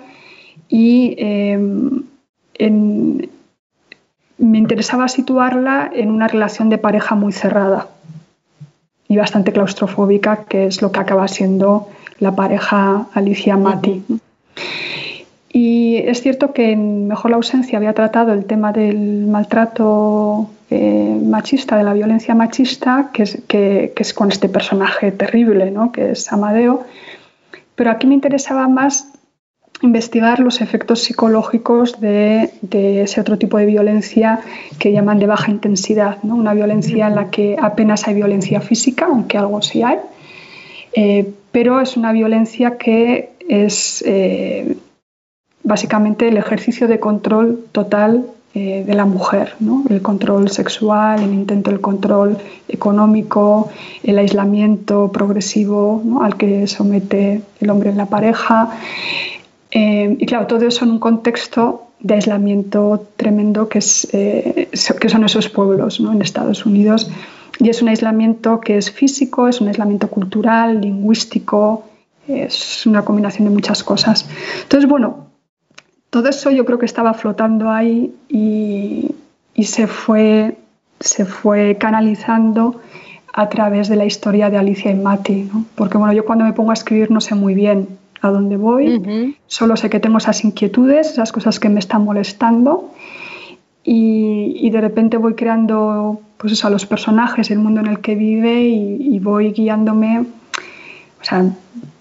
S2: Y eh, me interesaba situarla en una relación de pareja muy cerrada y bastante claustrofóbica, que es lo que acaba siendo la pareja Alicia Mati. Y es cierto que en Mejor la ausencia había tratado el tema del maltrato eh, machista, de la violencia machista, que es, con este personaje terrible, ¿no? que es Amadeo. Pero aquí me interesaba más investigar los efectos psicológicos de, ese otro tipo de violencia que llaman de baja intensidad, ¿no? una violencia en la que apenas hay violencia física, aunque algo sí hay, eh, pero es una violencia que es eh, básicamente el ejercicio de control total eh, de la mujer, ¿no? el control sexual, el intento del control económico, el aislamiento progresivo al que somete el hombre en la pareja. Eh, y claro, todo eso en un contexto de aislamiento tremendo eh, que son esos pueblos ¿no? en Estados Unidos. Y es un aislamiento que es físico, es un aislamiento cultural, lingüístico, es una combinación de muchas cosas. Entonces, bueno, todo eso yo creo que estaba flotando ahí y, y se, fue, se fue canalizando a través de la historia de Alicia y Mati, ¿no? porque bueno, yo cuando me pongo a escribir no sé muy bien a dónde voy, solo sé que tengo esas inquietudes, esas cosas que me están molestando y, de repente voy creando pues eso, a los personajes, el mundo en el que vive y, voy guiándome, o sea,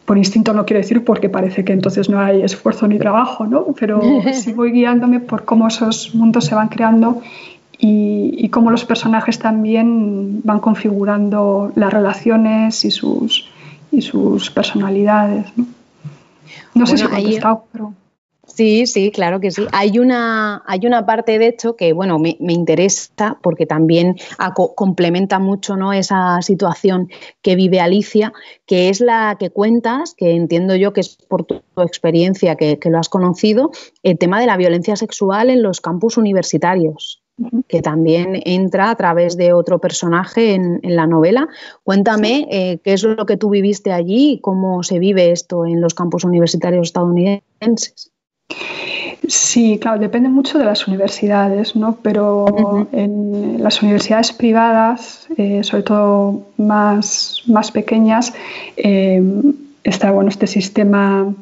S2: por instinto no quiero decir porque parece que entonces no hay esfuerzo ni trabajo, ¿no? pero <laughs> sí voy guiándome por cómo esos mundos se van creando y, y, cómo los personajes también van configurando las relaciones y sus, y sus personalidades. ¿no? No sé si he contestado, pero...
S1: Sí, sí, claro que sí. Hay una, hay una parte, de hecho, que bueno, me, interesa porque también complementa mucho ¿no? esa situación que vive Alicia, que es la que cuentas, que entiendo yo que es por tu experiencia que, que lo has conocido, el tema de la violencia sexual en los campus universitarios que también entra a través de otro personaje en, la novela. Cuéntame eh, qué es lo que tú viviste allí y cómo se vive esto en los campus universitarios estadounidenses.
S2: Sí, claro, depende mucho de las universidades, ¿no? Pero en las universidades privadas, eh, sobre todo más, más pequeñas, eh, está bueno este sistema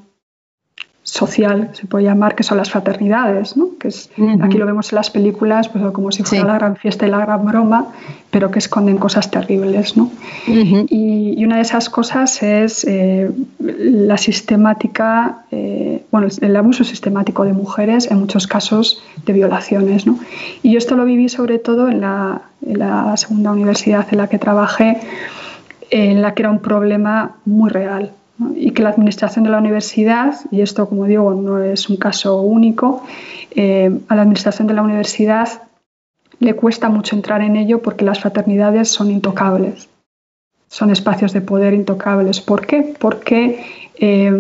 S2: social, se puede llamar, que son las fraternidades, ¿no? que es, aquí lo vemos en las películas pues, como si fuera la gran fiesta y la gran broma, pero que esconden cosas terribles. ¿no? y, una de esas cosas es eh, la sistemática, eh, bueno, el abuso sistemático de mujeres, en muchos casos de violaciones. ¿no? Y yo esto lo viví sobre todo en la, en la segunda universidad en la que trabajé, en la que era un problema muy real y que la administración de la universidad, y esto como digo no es un caso único, eh, a la administración de la universidad le cuesta mucho entrar en ello porque las fraternidades son intocables, son espacios de poder intocables. ¿Por qué? Porque eh,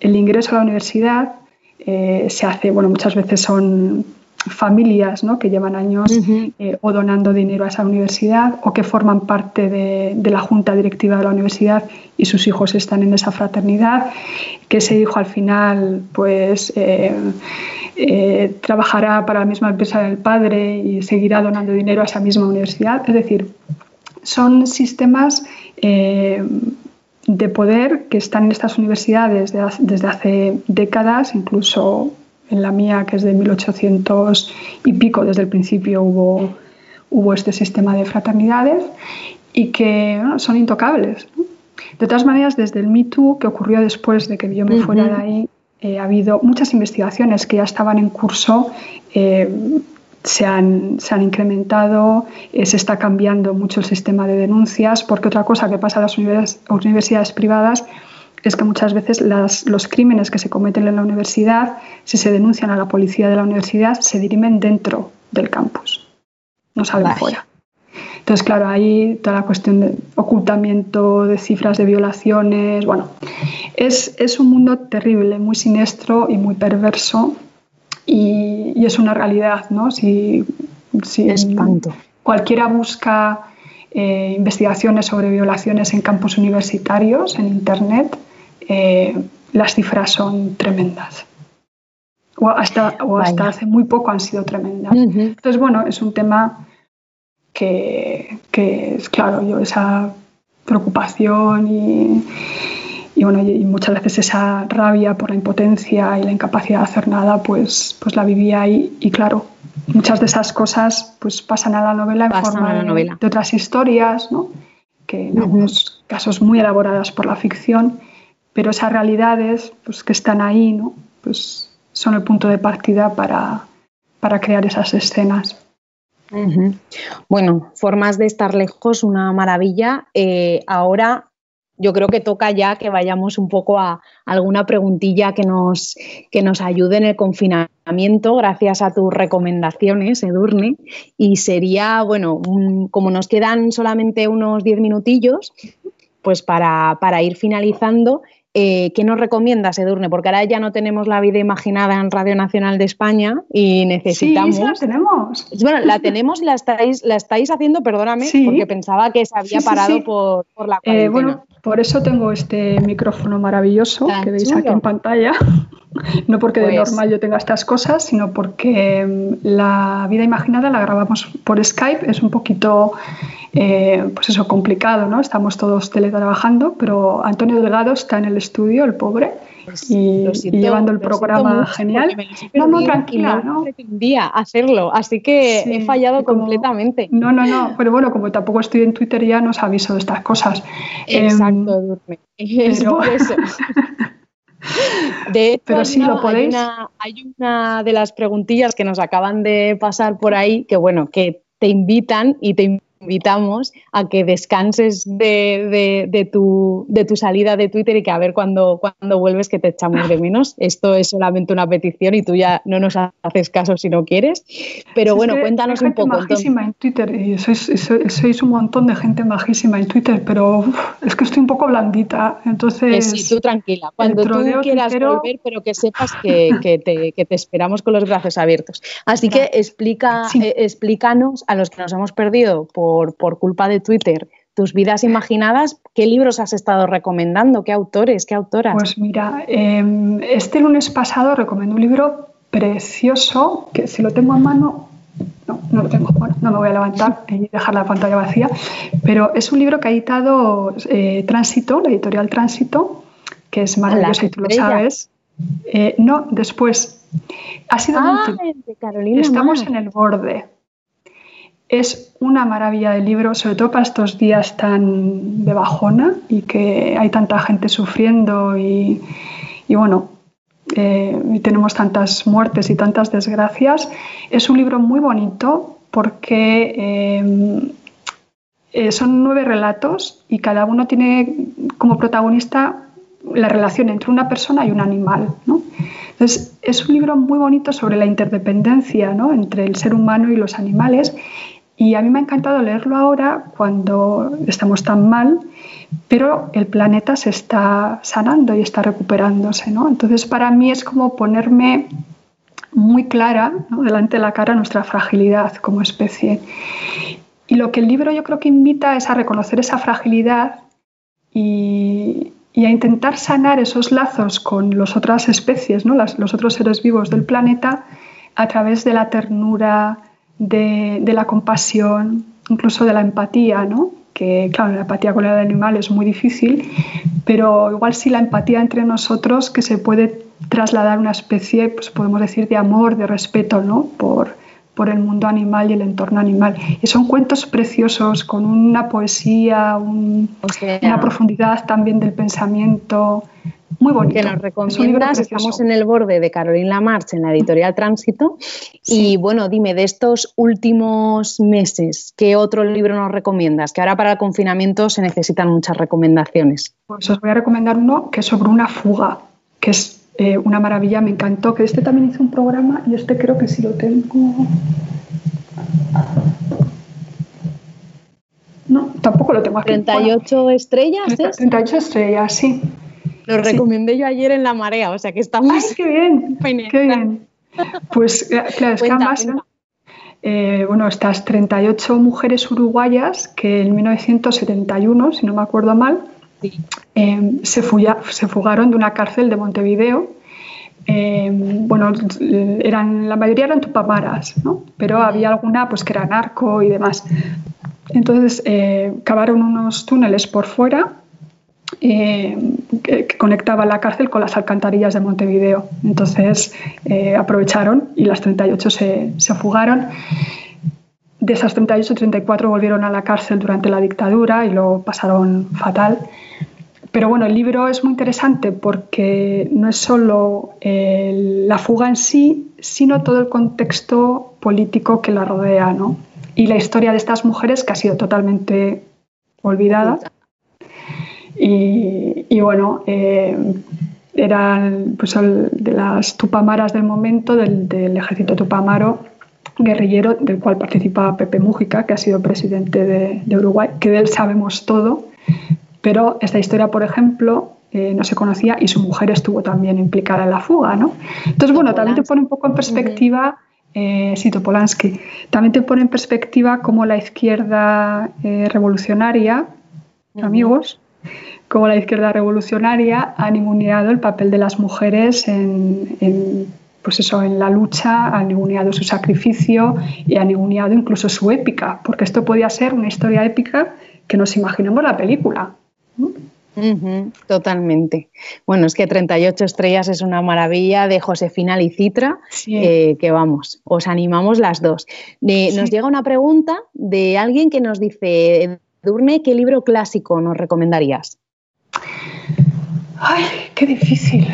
S2: el ingreso a la universidad eh, se hace, bueno, muchas veces son familias ¿no? que llevan años eh, o donando dinero a esa universidad o que forman parte de, la junta directiva de la universidad y sus hijos están en esa fraternidad, que ese hijo al final pues eh, eh, trabajará para la misma empresa del padre y seguirá donando dinero a esa misma universidad. Es decir, son sistemas de poder que están en estas universidades desde hace décadas, incluso en la mía, que es de 1800 y pico, desde el principio hubo, hubo este sistema de fraternidades y que son intocables. De todas maneras, desde el Me Too, que ocurrió después de que yo me fuera de ahí, eh, ha habido muchas investigaciones que ya estaban en curso, eh, se, han, se, han, incrementado, eh, se está cambiando mucho el sistema de denuncias, porque otra cosa que pasa a las universidades privadas es que muchas veces los crímenes que se cometen en la universidad, si se denuncian a la policía de la universidad, se dirimen dentro del campus, no salen fuera. Entonces, claro, ahí toda la cuestión de ocultamiento de cifras de violaciones, bueno, es, un mundo terrible, muy siniestro y muy perverso y, es una realidad, ¿no? Si, si
S1: Espanto.
S2: cualquiera busca eh, investigaciones sobre violaciones en campus universitarios en Internet, eh, las cifras son tremendas. O hasta, o hasta hace muy poco han sido tremendas. Entonces, bueno, es un tema que, es claro, yo esa preocupación y, bueno, y muchas veces esa rabia por la impotencia y la incapacidad de hacer nada, pues, pues la vivía ahí y claro, muchas de esas cosas pues pasan a la novela en forma de, otras historias, ¿no? que en algunos casos muy elaboradas por la ficción pero esas realidades pues, que están ahí ¿no? pues son el punto de partida para, crear esas escenas.
S1: Bueno, formas de estar lejos, una maravilla. Eh, ahora yo creo que toca ya que vayamos un poco a alguna preguntilla que nos, que nos ayude en el confinamiento, gracias a tus recomendaciones, Edurne. Y sería, bueno, como nos quedan solamente unos diez minutillos, pues para, para ir finalizando, eh, ¿Qué nos recomiendas, Edurne? Porque ahora ya no tenemos la vida imaginada en Radio Nacional de España y necesitamos.
S2: Sí, la tenemos.
S1: Bueno, la tenemos y la estáis, la estáis haciendo, perdóname, porque pensaba que se había parado por, la eh, cuarentena. bueno,
S2: por eso tengo este micrófono maravilloso que veis aquí en pantalla. <laughs> No porque de pues normal yo tenga estas cosas, sino porque mm, la vida imaginada la grabamos por Skype, es un poquito eh, pues eso, complicado, ¿no? Estamos todos teletrabajando, pero Antonio Delgado está en el estudio, el pobre, pues y, llevando el programa genial.
S1: No, no, tranquila, no. pretendía hacerlo, así que he fallado completamente.
S2: No, no, no, pero bueno, como tampoco estoy en Twitter ya no os aviso de estas cosas.
S1: Exacto, em, <laughs> Es por eso. <laughs> De hecho,
S2: Pero lo podéis.
S1: Hay una, hay una, de las preguntillas que nos acaban de pasar por ahí que, bueno, que te invitan y te invitamos a que descanses de, tu, de, tu, salida de Twitter y que a ver cuando, cuando vuelves que te echamos de menos. <laughs> Esto es solamente una petición y tú ya no nos haces caso si no quieres. Pero bueno, cuéntanos un poco.
S2: majísima en Twitter y sois, un montón de gente majísima en Twitter, pero es que estoy un poco blandita. Entonces,
S1: sí, tú tranquila. Cuando tú quieras volver, pero que sepas que, te, que, te, esperamos con los brazos abiertos. Así que explica, eh, explícanos a los que nos hemos perdido por por, culpa de Twitter tus vidas imaginadas, ¿qué libros has estado recomendando? ¿Qué autores? ¿Qué autoras?
S2: Pues mira, em, este lunes pasado recomendé un libro precioso, que si lo tengo a mano, no, no lo tengo, bueno, no me voy a levantar <laughs> y dejar la pantalla vacía, pero es un libro que ha editado eh, Tránsito, la editorial Tránsito, que es maravillosa y tú lo sabes. Eh, no, después. Ha sido
S1: ah,
S2: Estamos en el borde. Es una maravilla de libro, sobre todo para estos días tan de bajona y que hay tanta gente sufriendo y, bueno, eh, y tenemos tantas muertes y tantas desgracias. Es un libro muy bonito porque eh, eh, son nueve relatos y cada uno tiene como protagonista la relación entre una persona y un animal. Entonces, es un libro muy bonito sobre la interdependencia entre el ser humano y los animales y a mí me ha encantado leerlo ahora cuando estamos tan mal, pero el planeta se está sanando y está recuperándose. ¿no? Entonces, para mí es como ponerme muy clara delante de la cara nuestra fragilidad como especie. Y lo que el libro yo creo que invita es a reconocer esa fragilidad y, a intentar sanar esos lazos con las otras especies, ¿no? los otros seres vivos del planeta, a través de la ternura, de, la compasión, incluso de la empatía, ¿no? que claro, la empatía con el animal es muy difícil, pero igual si la empatía entre nosotros que se puede trasladar una especie, pues podemos decir, de amor, de respeto, ¿no? Por, por el mundo animal y el entorno animal. Y son cuentos preciosos, con una poesía, una profundidad también del pensamiento. Muy bonito.
S1: Que nos recomiendas, estamos en el borde de Carolina Lamarche en la editorial Tránsito. Y bueno, dime, de estos últimos meses, ¿qué otro libro nos recomiendas? Que ahora para el confinamiento se necesitan muchas recomendaciones.
S2: Pues os voy a recomendar uno que es sobre una fuga, que es eh, una maravilla, me encantó, que este también hizo un programa y este creo que sí lo tengo. No, tampoco lo tengo aquí.
S1: 38 estrellas.
S2: 38 estrellas, sí.
S1: Lo recomendé yo ayer en La Marea, o sea que estamos.
S2: ¡Ay, qué bien! <laughs> ¡Qué bien! Pues eh, claro, es que además, eh, bueno, estas 38 mujeres uruguayas que en 1971, si no me acuerdo mal, Em, se, se, fugaron de una cárcel de Montevideo. Em, bueno, eran, la mayoría eran tupamaras, ¿no? pero había alguna pues, que era narco y demás. Entonces eh, cavaron unos túneles por fuera em, que, conectaban la cárcel con las alcantarillas de Montevideo. Entonces eh, aprovecharon y las 38 se, se fugaron. De esas 38, 34 volvieron a la cárcel durante la dictadura y lo pasaron fatal. Pero bueno, el libro es muy interesante porque no es solo la fuga en sí, sino todo el contexto político que la rodea, ¿no? Y la historia de estas mujeres que ha sido totalmente olvidada. Y, bueno, eh, eran pues, de las tupamaras del momento, del, del ejército tupamaro, guerrillero del cual participaba Pepe Mújica, que ha sido presidente de, Uruguay, que de él sabemos todo, pero esta historia, por ejemplo, eh, no se conocía y su mujer estuvo también implicada en la fuga, ¿no? Entonces, bueno, también te pone un poco en perspectiva, eh, Sito Polanski, también te pone en perspectiva cómo la izquierda eh, revolucionaria, amigos, cómo la izquierda revolucionaria ha ninguneado el papel de las mujeres en pues eso, en la lucha ha ninguneado su sacrificio y ha ninguneado incluso su épica, porque esto podía ser una historia épica que nos imaginemos la película.
S1: totalmente. Bueno, es que 38 estrellas es una maravilla de Josefina Licitra, eh, que vamos, os animamos las dos. Nos llega una pregunta de alguien que nos dice, Durne, ¿qué libro clásico nos recomendarías?
S2: Ay, qué difícil.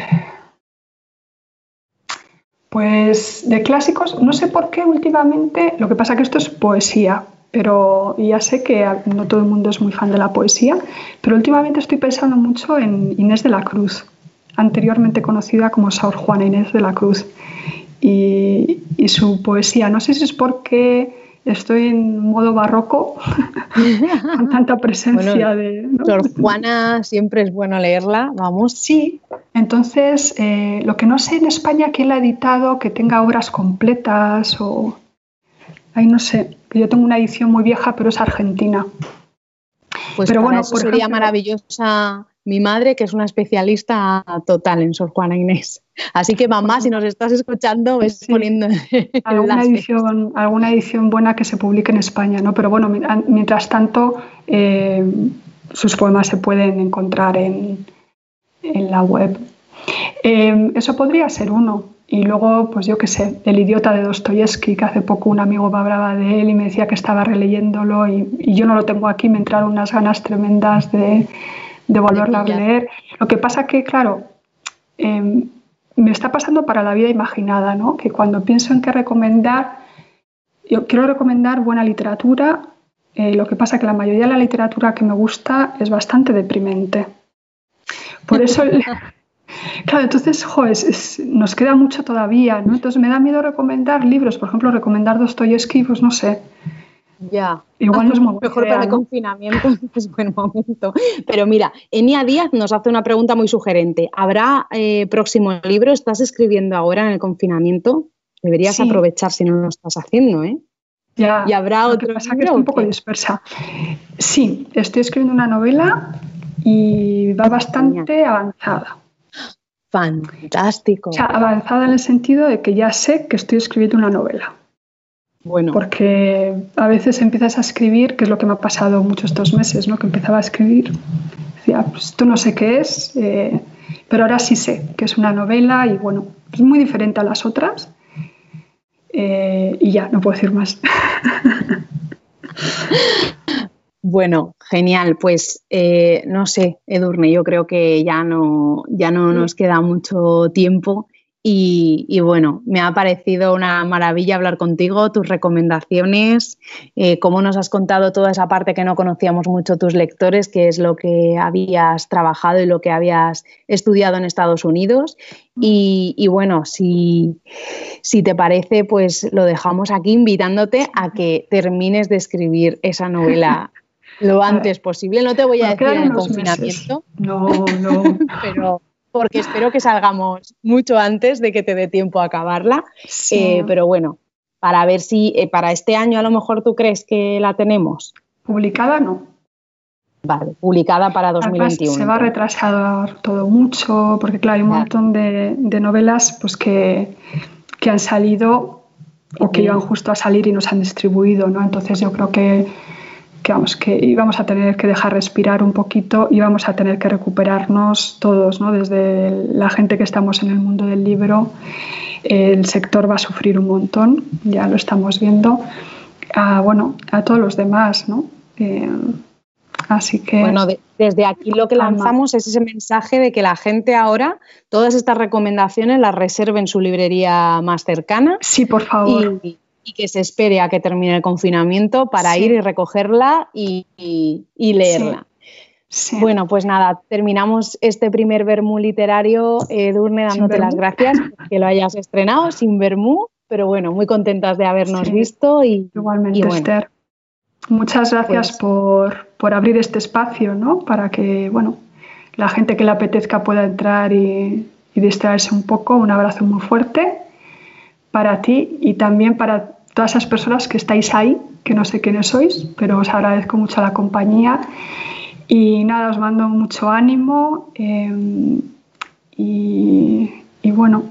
S2: Pues de clásicos, no sé por qué últimamente, lo que pasa que esto es poesía, pero ya sé que no todo el mundo es muy fan de la poesía, pero últimamente estoy pensando mucho en Inés de la Cruz, anteriormente conocida como Sor Juana Inés de la Cruz, y, y su poesía. No sé si es porque estoy en modo barroco, <laughs> con tanta presencia de...
S1: Sor Juana siempre es bueno leerla, vamos.
S2: Sí, entonces eh, lo que no sé en España quién la ha editado, que tenga obras completas o... Ay, no sé, yo tengo una edición muy vieja, pero es argentina.
S1: Pues pero bueno, sería maravillosa mi madre, que es una especialista total en Sor Juana Inés. Así que mamá, si nos estás escuchando, ves poniendo
S2: alguna edición, alguna edición buena que se publique en España, ¿no? Pero bueno, mientras tanto, eh, sus poemas se pueden encontrar en, la web. Em, eso podría ser uno. Y luego, pues yo qué sé, El idiota de Dostoyevsky, que hace poco un amigo me hablaba de él y me decía que estaba releyéndolo y, yo no lo tengo aquí, me entraron unas ganas tremendas de, de volverla a leer. Lo que pasa que, claro, em, me está pasando para la vida imaginada, ¿no? Que cuando pienso en qué recomendar, yo quiero recomendar buena literatura, eh, lo que pasa que la mayoría de la literatura que me gusta es bastante deprimente. Por eso... <laughs> Claro, entonces, joder, nos queda mucho todavía, ¿no? Entonces me da miedo recomendar libros, por ejemplo, recomendar Dostoyevsky, pues no sé.
S1: Ya. Igual no es muy mejor para el confinamiento, <laughs> es buen momento. Pero mira, Enia Díaz nos hace una pregunta muy sugerente. ¿Habrá eh, próximo libro? ¿Estás escribiendo ahora en el confinamiento? Deberías aprovechar si no lo estás haciendo, ¿eh?
S2: Ya.
S1: ¿Y habrá otro
S2: que pasa que un poco dispersa. Sí, estoy escribiendo una novela y va bastante avanzada.
S1: Fantástico.
S2: O sea, avanzada en el sentido de que ya sé que estoy escribiendo una novela.
S1: Bueno.
S2: Porque a veces empiezas a escribir, que es lo que me ha pasado muchos estos meses, ¿no? Que empezaba a escribir, decía, pues esto no sé qué es, eh, pero ahora sí sé que es una novela y bueno, es muy diferente a las otras. Eh, y ya, no puedo decir más. <laughs>
S1: Bueno, genial. Pues eh, no sé, Edurne, yo creo que ya no, ya no nos queda mucho tiempo. Y, bueno, me ha parecido una maravilla hablar contigo, tus recomendaciones, eh, cómo nos has contado toda esa parte que no conocíamos mucho tus lectores, que es lo que habías trabajado y lo que habías estudiado en Estados Unidos. Y, bueno, si, si, te parece, pues lo dejamos aquí invitándote a que termines de escribir esa novela <laughs> lo antes posible. No te voy a decir en el confinamiento.
S2: No, no. <laughs>
S1: pero porque espero que salgamos mucho antes de que te dé tiempo a acabarla. Eh, pero bueno, para ver si eh, para este año a lo mejor tú crees que la tenemos.
S2: Publicada no.
S1: Vale, publicada para 2021.
S2: se va a retrasar todo mucho, porque claro, hay un montón de, novelas pues, que, que han salido o que iban justo a salir y nos han distribuido, ¿no? Entonces yo creo que que vamos, que íbamos a tener que dejar respirar un poquito y vamos a tener que recuperarnos todos, ¿no? desde la gente que estamos en el mundo del libro, el sector va a sufrir un montón, ya lo estamos viendo, a, bueno, a todos los demás, ¿no? Eh, así que...
S1: Bueno, desde aquí lo que lanzamos es ese mensaje de que la gente ahora, todas estas recomendaciones las reserve en su librería más cercana.
S2: Sí, por favor
S1: y que se espere a que termine el confinamiento para ir y recogerla y, leerla. Bueno, pues nada, terminamos este primer Bermú literario, Edurne, dándote las gracias <laughs> que lo hayas estrenado sin Bermú, pero bueno, muy contentas de habernos visto y
S2: igualmente Esther. Muchas gracias pues por, abrir este espacio, ¿no? Para que, bueno, la gente que le apetezca pueda entrar y, y distraerse un poco. Un abrazo muy fuerte para ti y también para todas esas personas que estáis ahí, que no sé quiénes sois, pero os agradezco mucho la compañía. Y nada, os mando mucho ánimo em, y, bueno,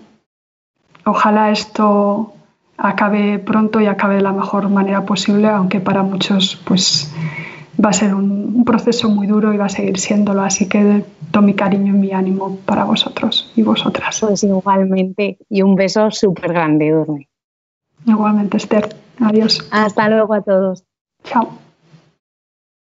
S2: ojalá esto acabe pronto y acabe de la mejor manera posible, aunque para muchos pues va a ser un, un, proceso muy duro y va a seguir siéndolo. Así que todo mi cariño y mi ánimo para vosotros y vosotras.
S1: Pues igualmente. Y un beso súper grande, Durne.
S2: Igualmente, Esther. Adiós.
S1: Hasta luego a todos.
S2: Chao.